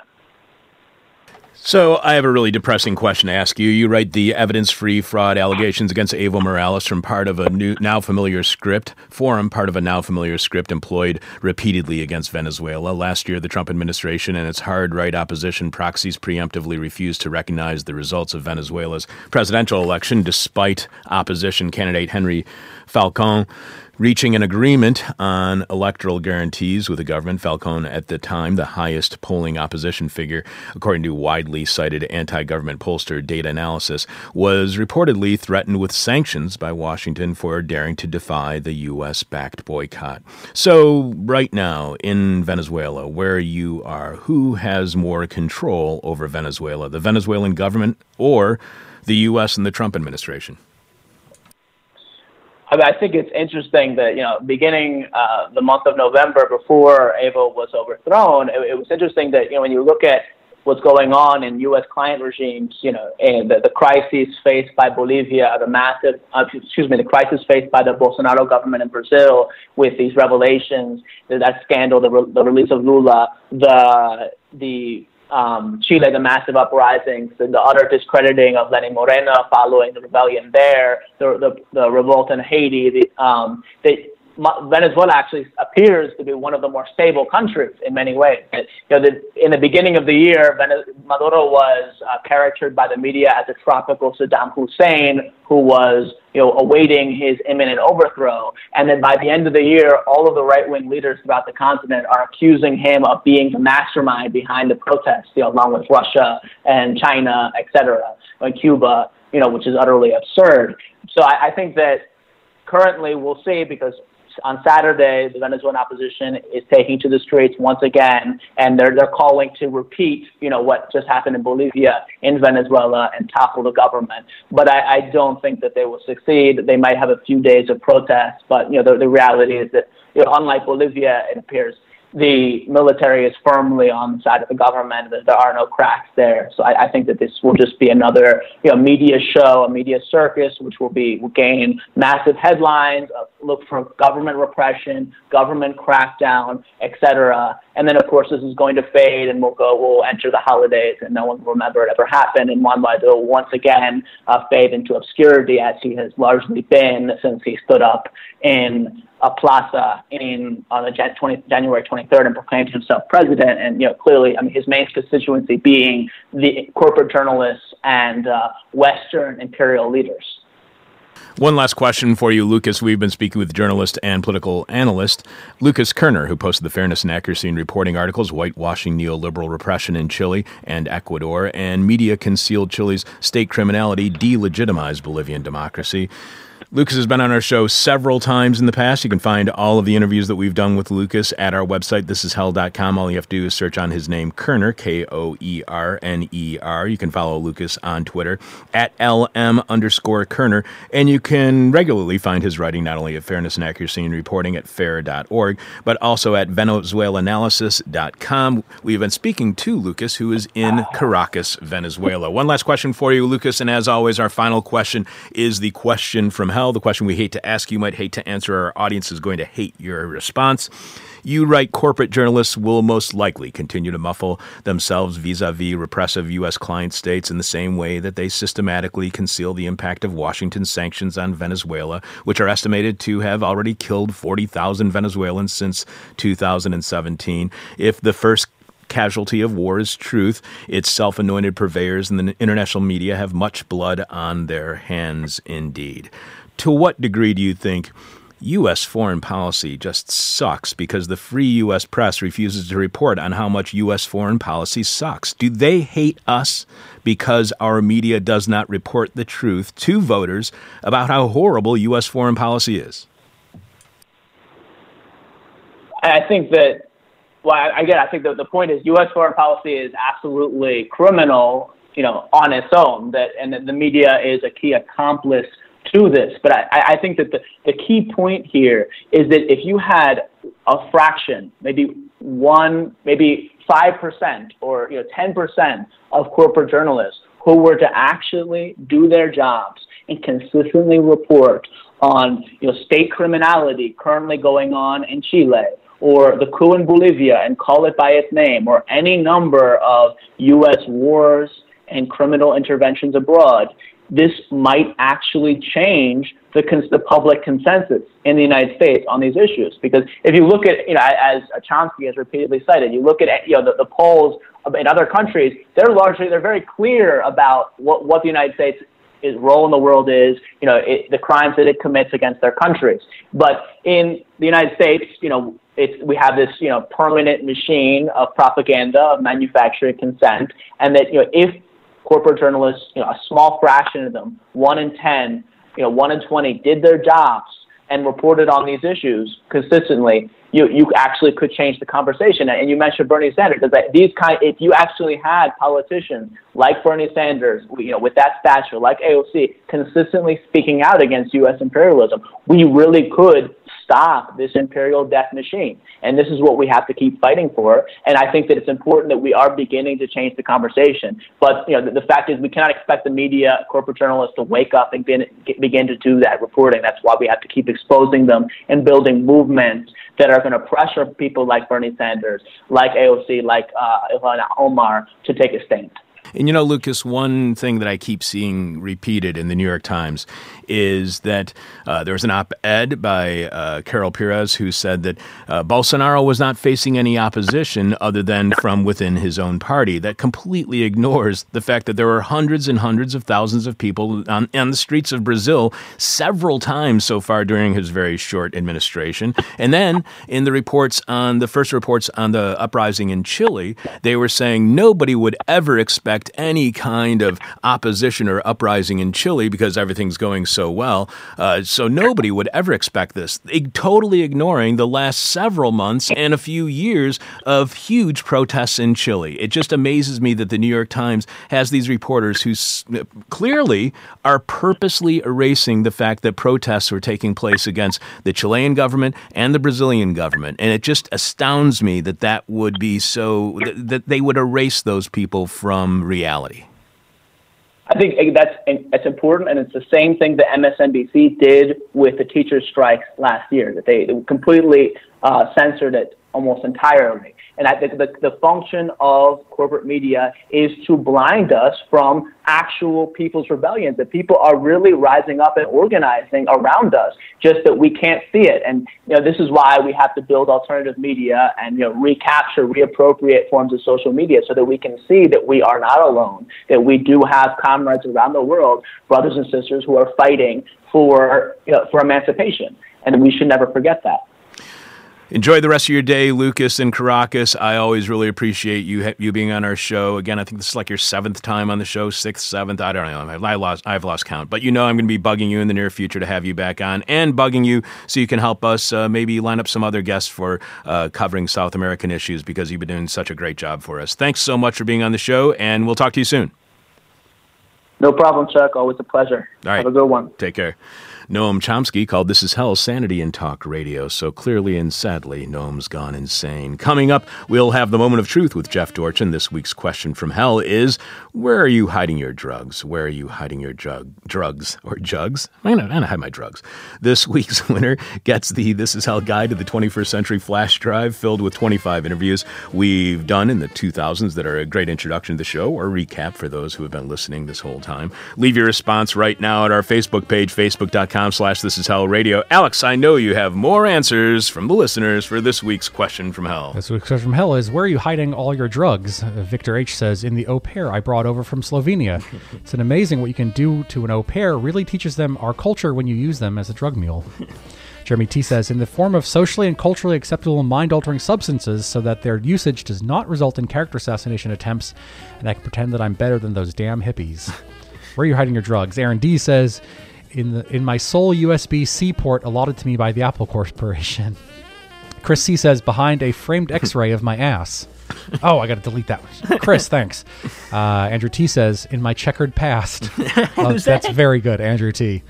So I have a really depressing question to ask you. You write the evidence-free fraud allegations against Evo Morales from part of a new, now familiar script forum, part of a now familiar script employed repeatedly against Venezuela. Last year, the Trump administration and its hard-right opposition proxies preemptively refused to recognize the results of Venezuela's presidential election, despite opposition candidate Henri Falcón reaching an agreement on electoral guarantees with the government. Falcon, at the time, the highest polling opposition figure, according to widely cited anti government pollster data analysis, was reportedly threatened with sanctions by Washington for daring to defy the U.S. backed boycott. So, right now in Venezuela, where you are, who has more control over Venezuela, the Venezuelan government or the U.S. and the Trump administration? I, mean, I think it's interesting that you know, beginning uh, the month of November, before Evo was overthrown, it, it was interesting that you know when you look at what's going on in U.S. client regimes, you know, and the, the crises faced by Bolivia, the massive, uh, excuse me, the crisis faced by the Bolsonaro government in Brazil with these revelations, that scandal, the, re- the release of Lula, the the um, Chile, the massive uprisings, and the utter discrediting of Lenin Moreno following the rebellion there, the, the, the revolt in Haiti, the, um, the, Venezuela actually appears to be one of the more stable countries in many ways. You know, the, in the beginning of the year, Maduro was uh, caricatured by the media as a tropical Saddam Hussein who was, you know, awaiting his imminent overthrow. And then by the end of the year, all of the right-wing leaders throughout the continent are accusing him of being the mastermind behind the protests, you know, along with Russia and China, et cetera, and Cuba, you know, which is utterly absurd. So I, I think that currently we'll see because on Saturday, the Venezuelan opposition is taking to the streets once again, and they're they're calling to repeat, you know, what just happened in Bolivia, in Venezuela, and topple the government. But I, I don't think that they will succeed. They might have a few days of protest, but you know, the, the reality is that, you know, unlike Bolivia, it appears the military is firmly on the side of the government. That there are no cracks there. So I, I, think that this will just be another you know media show, a media circus, which will be will gain massive headlines. Uh, look for government repression, government crackdown, etc. And then of course this is going to fade, and we'll go we'll enter the holidays, and no one will remember it ever happened. And Juan will once again uh, fade into obscurity as he has largely been since he stood up in a plaza in on the 20, January 23rd and proclaimed himself president. And you know, clearly, I mean, his main constituency being the corporate journalists and uh, Western imperial leaders. One last question for you, Lucas. We've been speaking with journalist and political analyst Lucas Koerner, who posted the Fairness and Accuracy in Reporting articles, Whitewashing Neoliberal Repression in Chile and Ecuador, and Media Concealed Chile's State Criminality Delegitimized Bolivian Democracy. Lucas has been on our show several times in the past. You can find all of the interviews that we've done with Lucas at our website, thisishell.com. All you have to do is search on his name, Koerner, K O E R N E R. You can follow Lucas on Twitter at LM underscore Koerner. And you can regularly find his writing not only at Fairness and Accuracy in Reporting at fair.org, but also at venezuelanalysis.com. We've been speaking to Lucas, who is in Caracas, Venezuela. One last question for you, Lucas. And as always, our final question is the question from hell hell, the question we hate to ask, you might hate to answer. Our audience is going to hate your response. You write corporate journalists will most likely continue to muffle themselves vis a vis repressive U.S. client states in the same way that they systematically conceal the impact of Washington's sanctions on Venezuela, which are estimated to have already killed 40,000 Venezuelans since 2017. If the first casualty of war is truth. Its self anointed purveyors and the international media have much blood on their hands indeed to what degree do you think U.S. foreign policy just sucks because the free U.S. press refuses to report on how much U.S. foreign policy sucks? Do they hate us because our media does not report the truth to voters about how horrible U.S. foreign policy is? I think that, well, again, I think that the point is U.S. foreign policy is absolutely criminal, you know, on its own. That and that the media is a key accomplice to this. But I, I think that the, the key point here is that if you had a fraction, maybe one, maybe 5% or you know, 10% of corporate journalists who were to actually do their jobs and consistently report on you know, state criminality currently going on in Chile or the coup in Bolivia and call it by its name, or any number of U.S. wars and criminal interventions abroad, this might actually change the, cons- the public consensus in the United States on these issues. Because if you look at, you know, as Chomsky has repeatedly cited, you look at, you know, the, the polls in other countries, they're largely, they're very clear about what, what the United States its role in the world is, you know, it, the crimes that it commits against their countries. But in the United States, you know, it's, we have this, you know, permanent machine of propaganda, of manufacturing consent, and that, you know, if corporate journalists, you know, a small fraction of them, one in 10, you know, one in 20 did their jobs and reported on these issues consistently, you, you actually could change the conversation. And you mentioned Bernie Sanders, that these kind, if you actually had politicians like Bernie Sanders, you know, with that stature, like AOC, consistently speaking out against U.S. imperialism, we really could stop this imperial death machine. And this is what we have to keep fighting for. And I think that it's important that we are beginning to change the conversation. But you know, the, the fact is, we cannot expect the media, corporate journalists, to wake up and begin, begin to do that reporting. That's why we have to keep exposing them and building movements that are going to pressure people like Bernie Sanders, like AOC, like uh, Ilhan Omar to take a stand. And you know, Lucas, one thing that I keep seeing repeated in the New York Times is that uh, there was an op ed by uh, Carol Perez who said that uh, Bolsonaro was not facing any opposition other than from within his own party. That completely ignores the fact that there were hundreds and hundreds of thousands of people on, on the streets of Brazil several times so far during his very short administration. And then in the reports on the first reports on the uprising in Chile, they were saying nobody would ever expect expect any kind of opposition or uprising in Chile because everything's going so well. Uh, so nobody would ever expect this. totally ignoring the last several months and a few years of huge protests in Chile. It just amazes me that the New York Times has these reporters who s- clearly are purposely erasing the fact that protests were taking place against the Chilean government and the Brazilian government. And it just astounds me that that would be so, that, that they would erase those people from reality. I think that's that's important, and it's the same thing that MSNBC did with the teachers' strikes last year. That they completely uh, censored it almost entirely. And I think the, the function of corporate media is to blind us from actual people's rebellions, that people are really rising up and organizing around us, just that we can't see it. And, you know, this is why we have to build alternative media and, you know, recapture, reappropriate forms of social media so that we can see that we are not alone, that we do have comrades around the world, brothers and sisters who are fighting for, you know, for emancipation. And we should never forget that. Enjoy the rest of your day, Lucas and Caracas. I always really appreciate you you being on our show. Again, I think this is like your seventh time on the show, sixth, seventh. I don't know. I lost I've lost count, but you know I'm going to be bugging you in the near future to have you back on, and bugging you so you can help us uh, maybe line up some other guests for uh, covering South American issues because you've been doing such a great job for us. Thanks so much for being on the show, and we'll talk to you soon. No problem, Chuck. Always a pleasure. All right. Have a good one. Take care. Noam Chomsky called This Is Hell Sanity in Talk Radio. So clearly and sadly, Noam's gone insane. Coming up, we'll have the moment of truth with Jeff Dorchen. This week's question from hell is Where are you hiding your drugs? Where are you hiding your jug, drugs or jugs? I'm going to hide my drugs. This week's winner gets the This Is Hell Guide to the 21st Century flash drive filled with 25 interviews we've done in the 2000s that are a great introduction to the show or recap for those who have been listening this whole time. Leave your response right now at our Facebook page, facebook.com slash this is hell radio. Alex, I know you have more answers from the listeners for this week's question from hell. This week's question from hell is where are you hiding all your drugs? Victor H says in the au pair I brought over from Slovenia. it's an amazing what you can do to an au pair. Really teaches them our culture when you use them as a drug mule. Jeremy T says, in the form of socially and culturally acceptable mind altering substances so that their usage does not result in character assassination attempts, and I can pretend that I'm better than those damn hippies. Where are you hiding your drugs? Aaron D says, in the in my sole USB C port allotted to me by the Apple Corporation. Chris C says behind a framed X-ray of my ass. Oh, I got to delete that. One. Chris, thanks. Uh, Andrew T says in my checkered past. Uh, that's very good, Andrew T.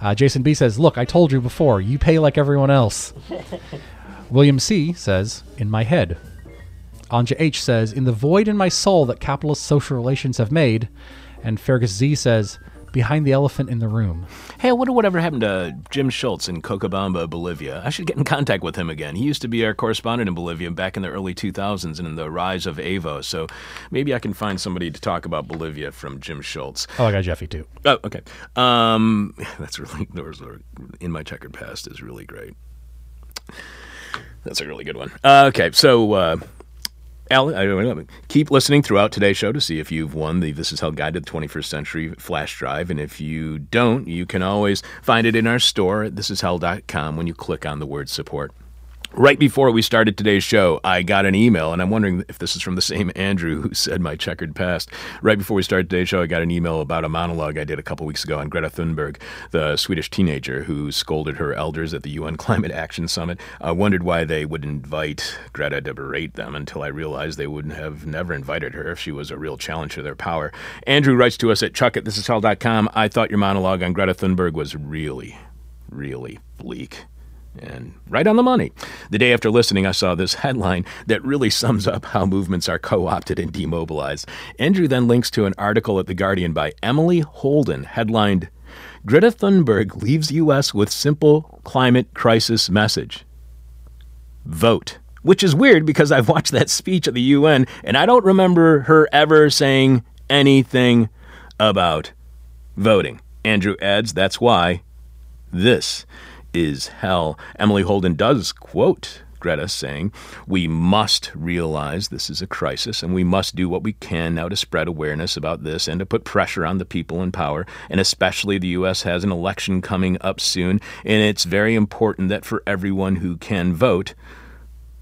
Uh, Jason B says, "Look, I told you before. You pay like everyone else." William C says, "In my head." Anja H says, "In the void in my soul that capitalist social relations have made." And Fergus Z says, behind the elephant in the room. Hey, I wonder whatever happened to Jim Schultz in Cochabamba, Bolivia. I should get in contact with him again. He used to be our correspondent in Bolivia back in the early 2000s and in the rise of Evo. So maybe I can find somebody to talk about Bolivia from Jim Schultz. Oh, I got Jeffy too. Oh, okay. Um, that's really in my checkered past is really great. That's a really good one. Uh, okay, so uh, Al, keep listening throughout today's show to see if you've won the This Is Hell Guide to the 21st Century flash drive. And if you don't, you can always find it in our store at thisishell.com when you click on the word support. Right before we started today's show, I got an email, and I'm wondering if this is from the same Andrew who said my checkered past. Right before we started today's show, I got an email about a monologue I did a couple weeks ago on Greta Thunberg, the Swedish teenager who scolded her elders at the UN Climate Action Summit. I wondered why they would invite Greta to berate them until I realized they would have never invited her if she was a real challenge to their power. Andrew writes to us at chuck at thisishell.com. I thought your monologue on Greta Thunberg was really, really bleak and right on the money. The day after listening, I saw this headline that really sums up how movements are co opted and demobilized. Andrew then links to an article at The Guardian by Emily Holden, headlined Greta Thunberg leaves U.S. with simple climate crisis message vote. Which is weird because I've watched that speech at the UN and I don't remember her ever saying anything about voting. Andrew adds that's why this is hell. Emily Holden does quote Greta saying, We must realize this is a crisis and we must do what we can now to spread awareness about this and to put pressure on the people in power. And especially the U.S. has an election coming up soon, and it's very important that for everyone who can vote,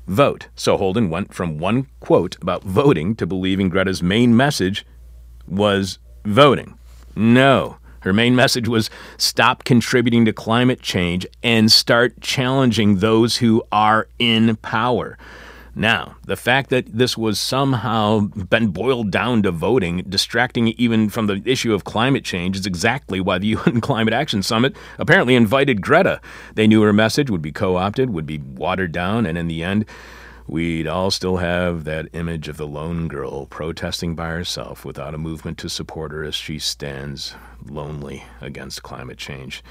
vote. So Holden went from one quote about voting to believing Greta's main message was voting. No. Her main message was stop contributing to climate change and start challenging those who are in power. Now, the fact that this was somehow been boiled down to voting, distracting even from the issue of climate change, is exactly why the UN Climate Action Summit apparently invited Greta. They knew her message would be co opted, would be watered down, and in the end, we'd all still have that image of the lone girl protesting by herself without a movement to support her as she stands lonely against climate change.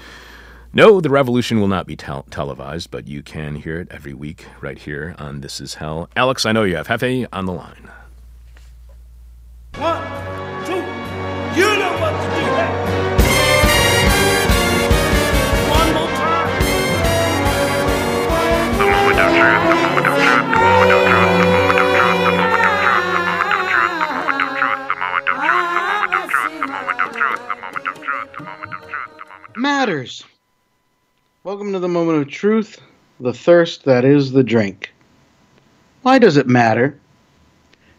No, the revolution will not be tel- televised, but you can hear it every week right here on This Is Hell. Alex, I know you have Hefe on the line. One, two, you know what to do. One more time. The moment of matters. Welcome to the moment of truth, the thirst that is the drink. Why does it matter?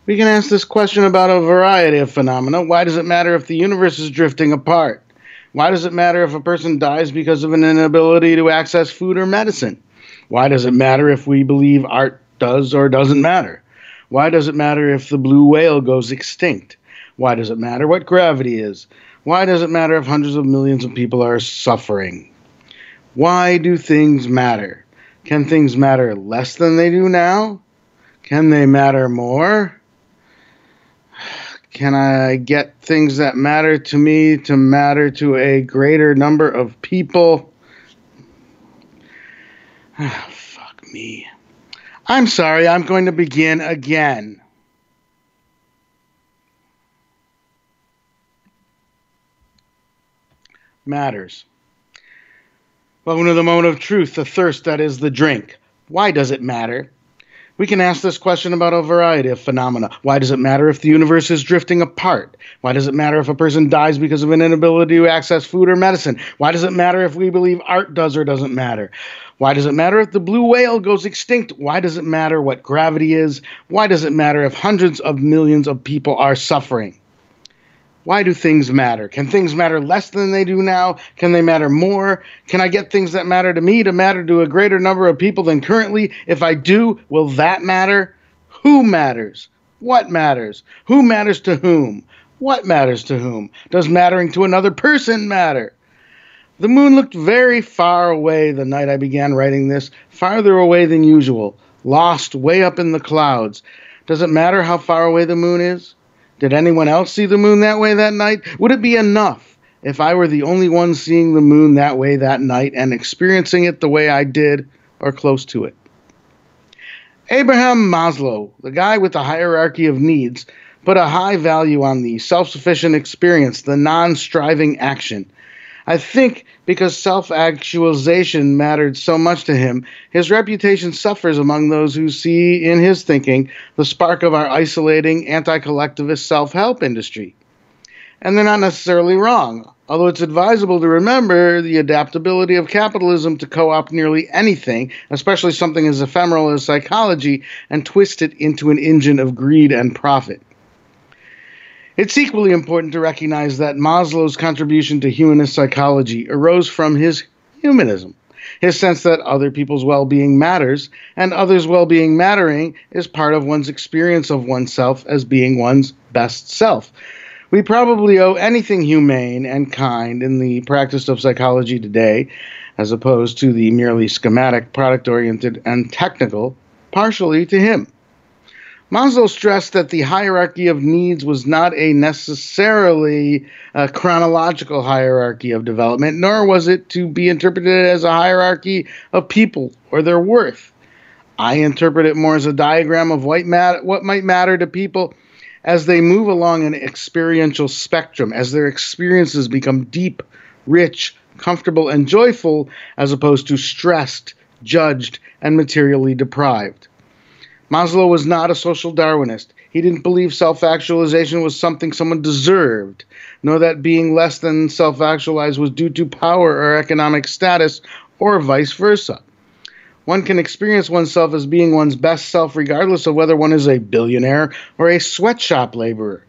We can ask this question about a variety of phenomena. Why does it matter if the universe is drifting apart? Why does it matter if a person dies because of an inability to access food or medicine? Why does it matter if we believe art does or doesn't matter? Why does it matter if the blue whale goes extinct? Why does it matter what gravity is? Why does it matter if hundreds of millions of people are suffering? Why do things matter? Can things matter less than they do now? Can they matter more? Can I get things that matter to me to matter to a greater number of people? Fuck me. I'm sorry, I'm going to begin again. Matters. Welcome to the moment of truth, the thirst that is the drink. Why does it matter? We can ask this question about a variety of phenomena. Why does it matter if the universe is drifting apart? Why does it matter if a person dies because of an inability to access food or medicine? Why does it matter if we believe art does or doesn't matter? Why does it matter if the blue whale goes extinct? Why does it matter what gravity is? Why does it matter if hundreds of millions of people are suffering? Why do things matter? Can things matter less than they do now? Can they matter more? Can I get things that matter to me to matter to a greater number of people than currently? If I do, will that matter? Who matters? What matters? Who matters to whom? What matters to whom? Does mattering to another person matter? The moon looked very far away the night I began writing this, farther away than usual, lost way up in the clouds. Does it matter how far away the moon is? Did anyone else see the moon that way that night? Would it be enough if I were the only one seeing the moon that way that night and experiencing it the way I did or close to it? Abraham Maslow, the guy with the hierarchy of needs, put a high value on the self sufficient experience, the non striving action. I think because self actualization mattered so much to him, his reputation suffers among those who see in his thinking the spark of our isolating, anti collectivist self help industry. And they're not necessarily wrong, although it's advisable to remember the adaptability of capitalism to co opt nearly anything, especially something as ephemeral as psychology, and twist it into an engine of greed and profit. It's equally important to recognize that Maslow's contribution to humanist psychology arose from his humanism, his sense that other people's well being matters, and others' well being mattering is part of one's experience of oneself as being one's best self. We probably owe anything humane and kind in the practice of psychology today, as opposed to the merely schematic, product oriented, and technical, partially to him. Maslow stressed that the hierarchy of needs was not a necessarily a chronological hierarchy of development, nor was it to be interpreted as a hierarchy of people or their worth. I interpret it more as a diagram of what, mat- what might matter to people as they move along an experiential spectrum, as their experiences become deep, rich, comfortable, and joyful, as opposed to stressed, judged, and materially deprived. Maslow was not a social Darwinist. He didn't believe self actualization was something someone deserved, nor that being less than self actualized was due to power or economic status, or vice versa. One can experience oneself as being one's best self regardless of whether one is a billionaire or a sweatshop laborer.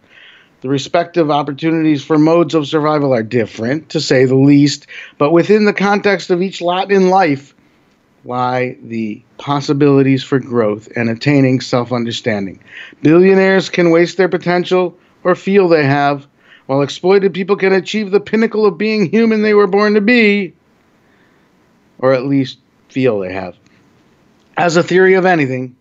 The respective opportunities for modes of survival are different, to say the least, but within the context of each lot in life lie the possibilities for growth and attaining self understanding. Billionaires can waste their potential or feel they have, while exploited people can achieve the pinnacle of being human they were born to be, or at least feel they have. As a theory of anything,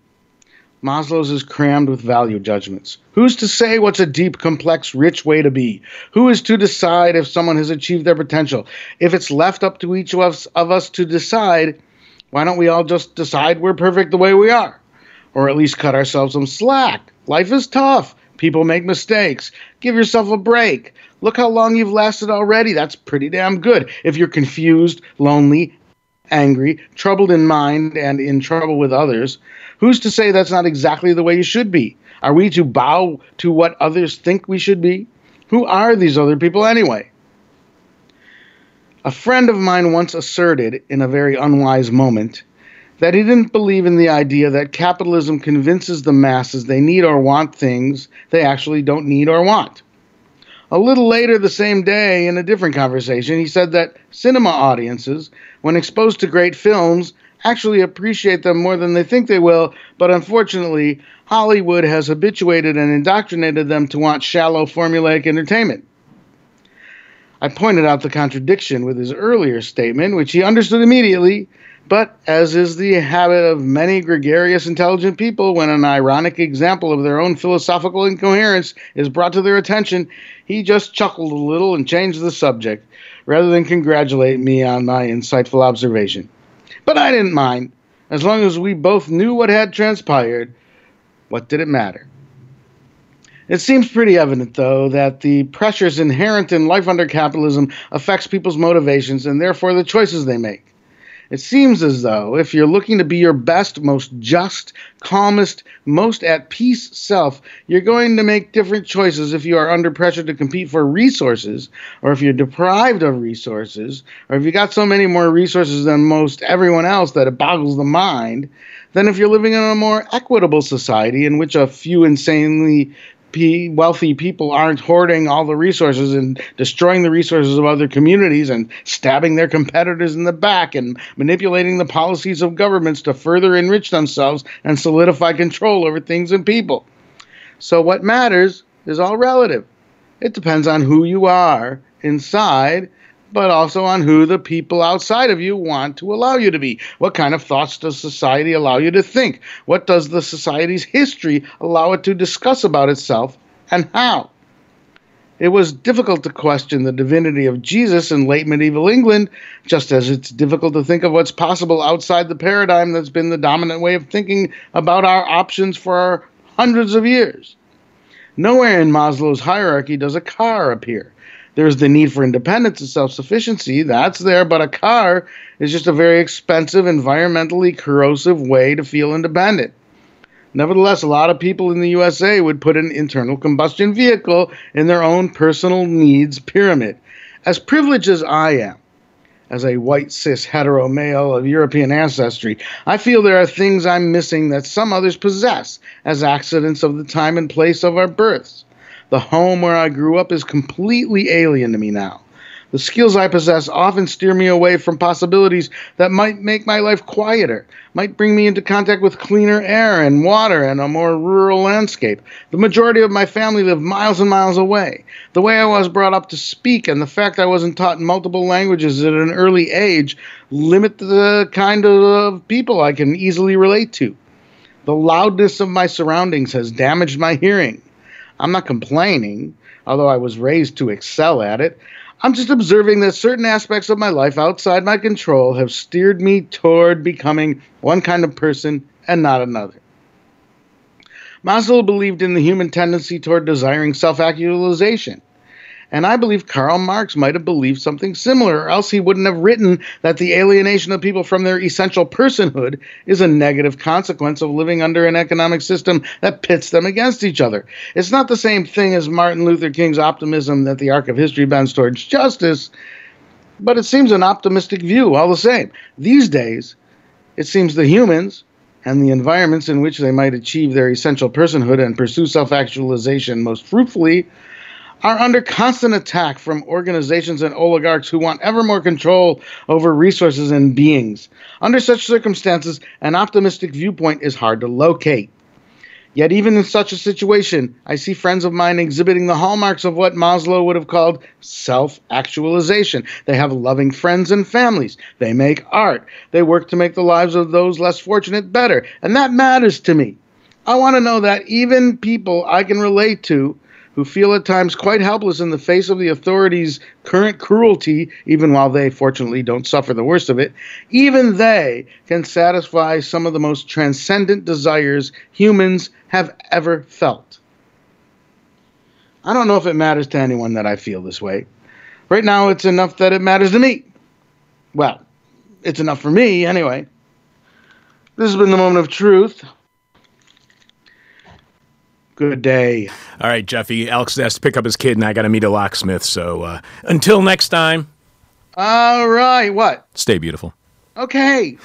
Maslow's is crammed with value judgments. Who's to say what's a deep, complex, rich way to be? Who is to decide if someone has achieved their potential? If it's left up to each of us, of us to decide, why don't we all just decide we're perfect the way we are? Or at least cut ourselves some slack. Life is tough. People make mistakes. Give yourself a break. Look how long you've lasted already. That's pretty damn good. If you're confused, lonely, angry, troubled in mind, and in trouble with others, who's to say that's not exactly the way you should be? Are we to bow to what others think we should be? Who are these other people anyway? A friend of mine once asserted, in a very unwise moment, that he didn't believe in the idea that capitalism convinces the masses they need or want things they actually don't need or want. A little later the same day, in a different conversation, he said that cinema audiences, when exposed to great films, actually appreciate them more than they think they will, but unfortunately, Hollywood has habituated and indoctrinated them to want shallow, formulaic entertainment. I pointed out the contradiction with his earlier statement, which he understood immediately, but as is the habit of many gregarious, intelligent people, when an ironic example of their own philosophical incoherence is brought to their attention, he just chuckled a little and changed the subject, rather than congratulate me on my insightful observation. But I didn't mind. As long as we both knew what had transpired, what did it matter? It seems pretty evident, though, that the pressures inherent in life under capitalism affects people's motivations and therefore the choices they make. It seems as though if you're looking to be your best, most just, calmest, most at peace self, you're going to make different choices if you are under pressure to compete for resources, or if you're deprived of resources, or if you got so many more resources than most everyone else that it boggles the mind, than if you're living in a more equitable society in which a few insanely wealthy people aren't hoarding all the resources and destroying the resources of other communities and stabbing their competitors in the back and manipulating the policies of governments to further enrich themselves and solidify control over things and people. So, what matters is all relative. It depends on who you are inside but also on who the people outside of you want to allow you to be. What kind of thoughts does society allow you to think? What does the society's history allow it to discuss about itself, and how? It was difficult to question the divinity of Jesus in late medieval England, just as it's difficult to think of what's possible outside the paradigm that's been the dominant way of thinking about our options for hundreds of years. Nowhere in Maslow's hierarchy does a car appear. There's the need for independence and self sufficiency. That's there, but a car is just a very expensive, environmentally corrosive way to feel independent. Nevertheless, a lot of people in the USA would put an internal combustion vehicle in their own personal needs pyramid. As privileged as I am, as a white cis hetero male of European ancestry, I feel there are things I'm missing that some others possess as accidents of the time and place of our births. The home where I grew up is completely alien to me now. The skills I possess often steer me away from possibilities that might make my life quieter, might bring me into contact with cleaner air and water and a more rural landscape. The majority of my family live miles and miles away. The way I was brought up to speak and the fact I wasn't taught multiple languages at an early age limit the kind of people I can easily relate to. The loudness of my surroundings has damaged my hearing. I'm not complaining, although I was raised to excel at it. I'm just observing that certain aspects of my life outside my control have steered me toward becoming one kind of person and not another. Maslow believed in the human tendency toward desiring self actualization. And I believe Karl Marx might have believed something similar, or else he wouldn't have written that the alienation of people from their essential personhood is a negative consequence of living under an economic system that pits them against each other. It's not the same thing as Martin Luther King's optimism that the arc of history bends towards justice, but it seems an optimistic view all the same. These days, it seems the humans and the environments in which they might achieve their essential personhood and pursue self actualization most fruitfully are under constant attack from organizations and oligarchs who want ever more control over resources and beings. Under such circumstances, an optimistic viewpoint is hard to locate. Yet, even in such a situation, I see friends of mine exhibiting the hallmarks of what Maslow would have called self actualization. They have loving friends and families. They make art. They work to make the lives of those less fortunate better. And that matters to me. I want to know that even people I can relate to who feel at times quite helpless in the face of the authorities' current cruelty, even while they fortunately don't suffer the worst of it, even they can satisfy some of the most transcendent desires humans have ever felt. I don't know if it matters to anyone that I feel this way. Right now, it's enough that it matters to me. Well, it's enough for me, anyway. This has been the moment of truth. Good day. All right, Jeffy. Alex has to pick up his kid, and I got to meet a locksmith. So uh, until next time, All right, what? stay beautiful. Okay.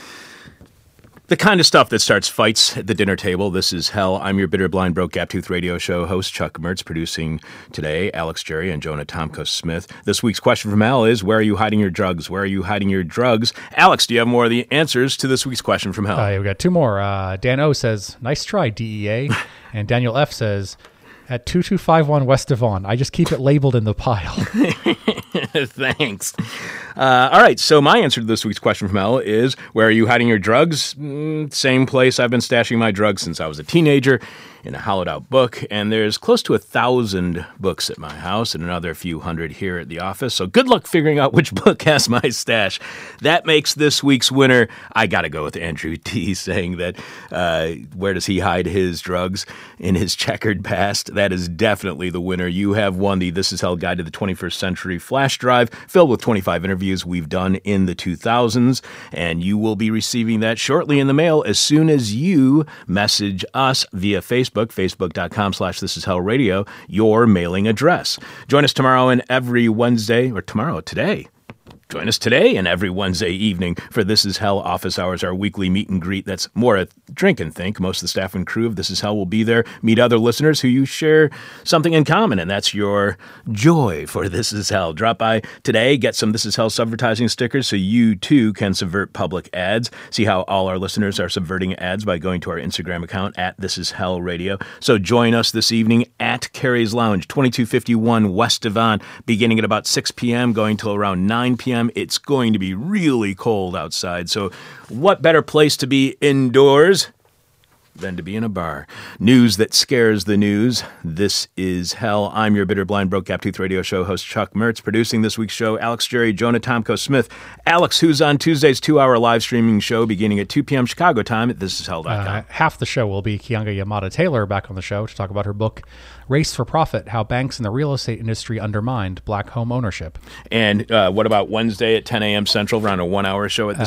The kind of stuff that starts fights at the dinner table. This is Hell. I'm your bitter, blind, broke, gap tooth radio show host, Chuck Mertz, producing today, Alex Jerry and Jonah Tomko Smith. This week's question from Hell is Where are you hiding your drugs? Where are you hiding your drugs? Alex, do you have more of the answers to this week's question from Hell? Uh, yeah, we got two more. Uh, Dan O says, "Nice try, DEA," and Daniel F says, "At two two five one West Devon, I just keep it labeled in the pile." Thanks. Uh, all right, so my answer to this week's question from Hell is Where are you hiding your drugs? Mm, same place I've been stashing my drugs since I was a teenager in a hollowed out book. And there's close to a thousand books at my house and another few hundred here at the office. So good luck figuring out which book has my stash. That makes this week's winner. I got to go with Andrew T saying that uh, where does he hide his drugs in his checkered past? That is definitely the winner. You have won the This Is Hell Guide to the 21st Century flash drive filled with 25 interviews we've done in the 2000s. And you will be receiving that shortly in the mail as soon as you message us via Facebook, facebook.com slash This Is Hell Radio, your mailing address. Join us tomorrow and every Wednesday, or tomorrow, today. Join us today and every Wednesday evening for This Is Hell Office Hours, our weekly meet and greet that's more a drink and think. Most of the staff and crew of This Is Hell will be there. Meet other listeners who you share something in common, and that's your joy for This Is Hell. Drop by today, get some This Is Hell subvertising stickers so you too can subvert public ads. See how all our listeners are subverting ads by going to our Instagram account at This Is Hell Radio. So join us this evening at Carrie's Lounge, 2251 West Devon, beginning at about 6 p.m., going till around 9 p.m. It's going to be really cold outside, so what better place to be indoors than to be in a bar? News that scares the news. This is Hell. I'm your bitter, blind, broke, gap tooth radio show host, Chuck Mertz, producing this week's show, Alex Jerry, Jonah Tomko Smith. Alex, who's on Tuesday's two hour live streaming show beginning at 2 p.m. Chicago time at thisishell.com. Uh, half the show will be Keeanga-Yamahtta Taylor back on the show to talk about her book, Race for Profit How Banks and the Real Estate Industry Undermined Black Home Ownership. and uh, what about Wednesday at 10 a.m. Central, around a one hour show at Uh,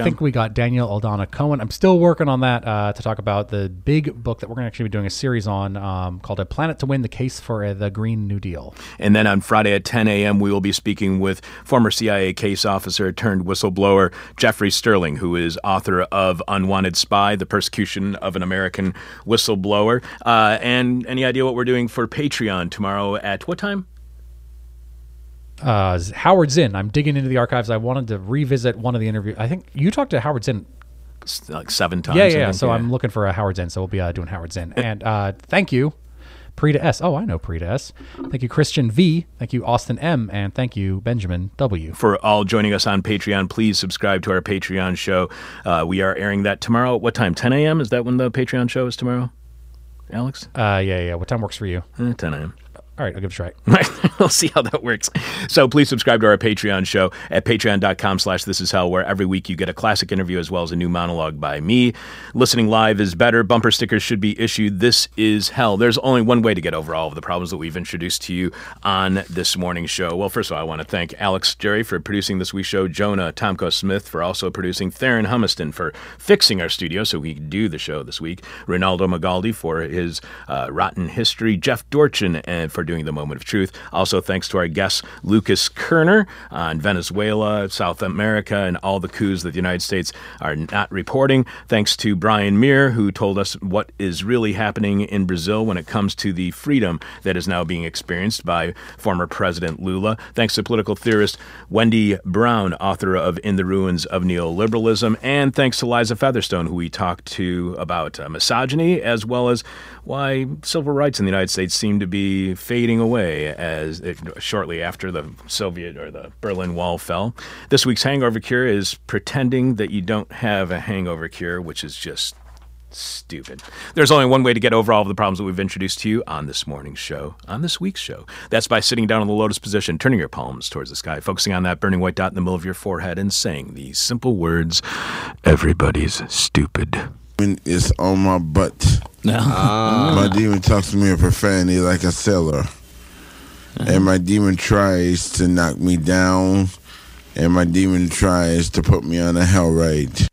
I think we got Daniel Aldana Cohen. I'm still working on that uh, to talk about the big book that we're going to actually be doing a series on um, called A Planet to Win the Case for uh, the Green New Deal. And then on Friday at 10 a.m., we will be speaking with former CIA case officer turned whistleblower Jeffrey Sterling, who is author of Unwanted Spy The Persecution of an American Whistleblower. Uh, and any idea what we're doing for Patreon tomorrow at what time? Uh, Howard Zinn. I'm digging into the archives. I wanted to revisit one of the interviews. I think you talked to Howard Zinn Like seven times. Yeah, yeah. So I'm looking for a Howard Zinn. So we'll be uh, doing Howard Zinn. And uh, thank you, Prita S. Oh, I know Prita S. Thank you, Christian V. Thank you, Austin M. And thank you, Benjamin W. for all joining us on Patreon. Please subscribe to our Patreon show. Uh, we are airing that tomorrow. What time? 10 a.m. Is that when the Patreon show is tomorrow? Alex? Uh, yeah, yeah. What time works for you? Eh, 10 a.m. All right, I'll give it a try. we'll see how that works. So please subscribe to our Patreon show at patreon.com slash this is hell, where every week you get a classic interview as well as a new monologue by me. Listening live is better. Bumper stickers should be issued. This is hell. There's only one way to get over all of the problems that we've introduced to you on this morning's show. Well, first of all, I want to thank Alex Jerry for producing this week's show, Jonah Tomko Smith for also producing, Theron Humiston for fixing our studio so we could do the show this week, Ronaldo Magaldi for his uh, rotten history, Jeff Dorchin and for doing the moment of truth. Also thanks to our guest, Lucas Koerner, on Venezuela, South America, and all the coups that the United States are not reporting. Thanks to Brian Mier, who told us what is really happening in Brazil when it comes to the freedom that is now being experienced by former President Lula. Thanks to political theorist Wendy Brown, author of In the Ruins of Neoliberalism. And thanks to Liza Featherstone, who we talked to about uh, misogyny as well as why civil rights in the United States seem to be fading away as it, shortly after the Soviet or the Berlin Wall fell. This week's hangover cure is pretending that you don't have a hangover cure, which is just stupid. There's only one way to get over all of the problems that we've introduced to you on this morning's show, on this week's show. That's by sitting down in the lotus position, turning your palms towards the sky, focusing on that burning white dot in the middle of your forehead, and saying these simple words Everybody's stupid. It's on my butt. Ah. My demon talks to me in profanity like a sailor. Uh-huh. And my demon tries to knock me down. And my demon tries to put me on a hell ride.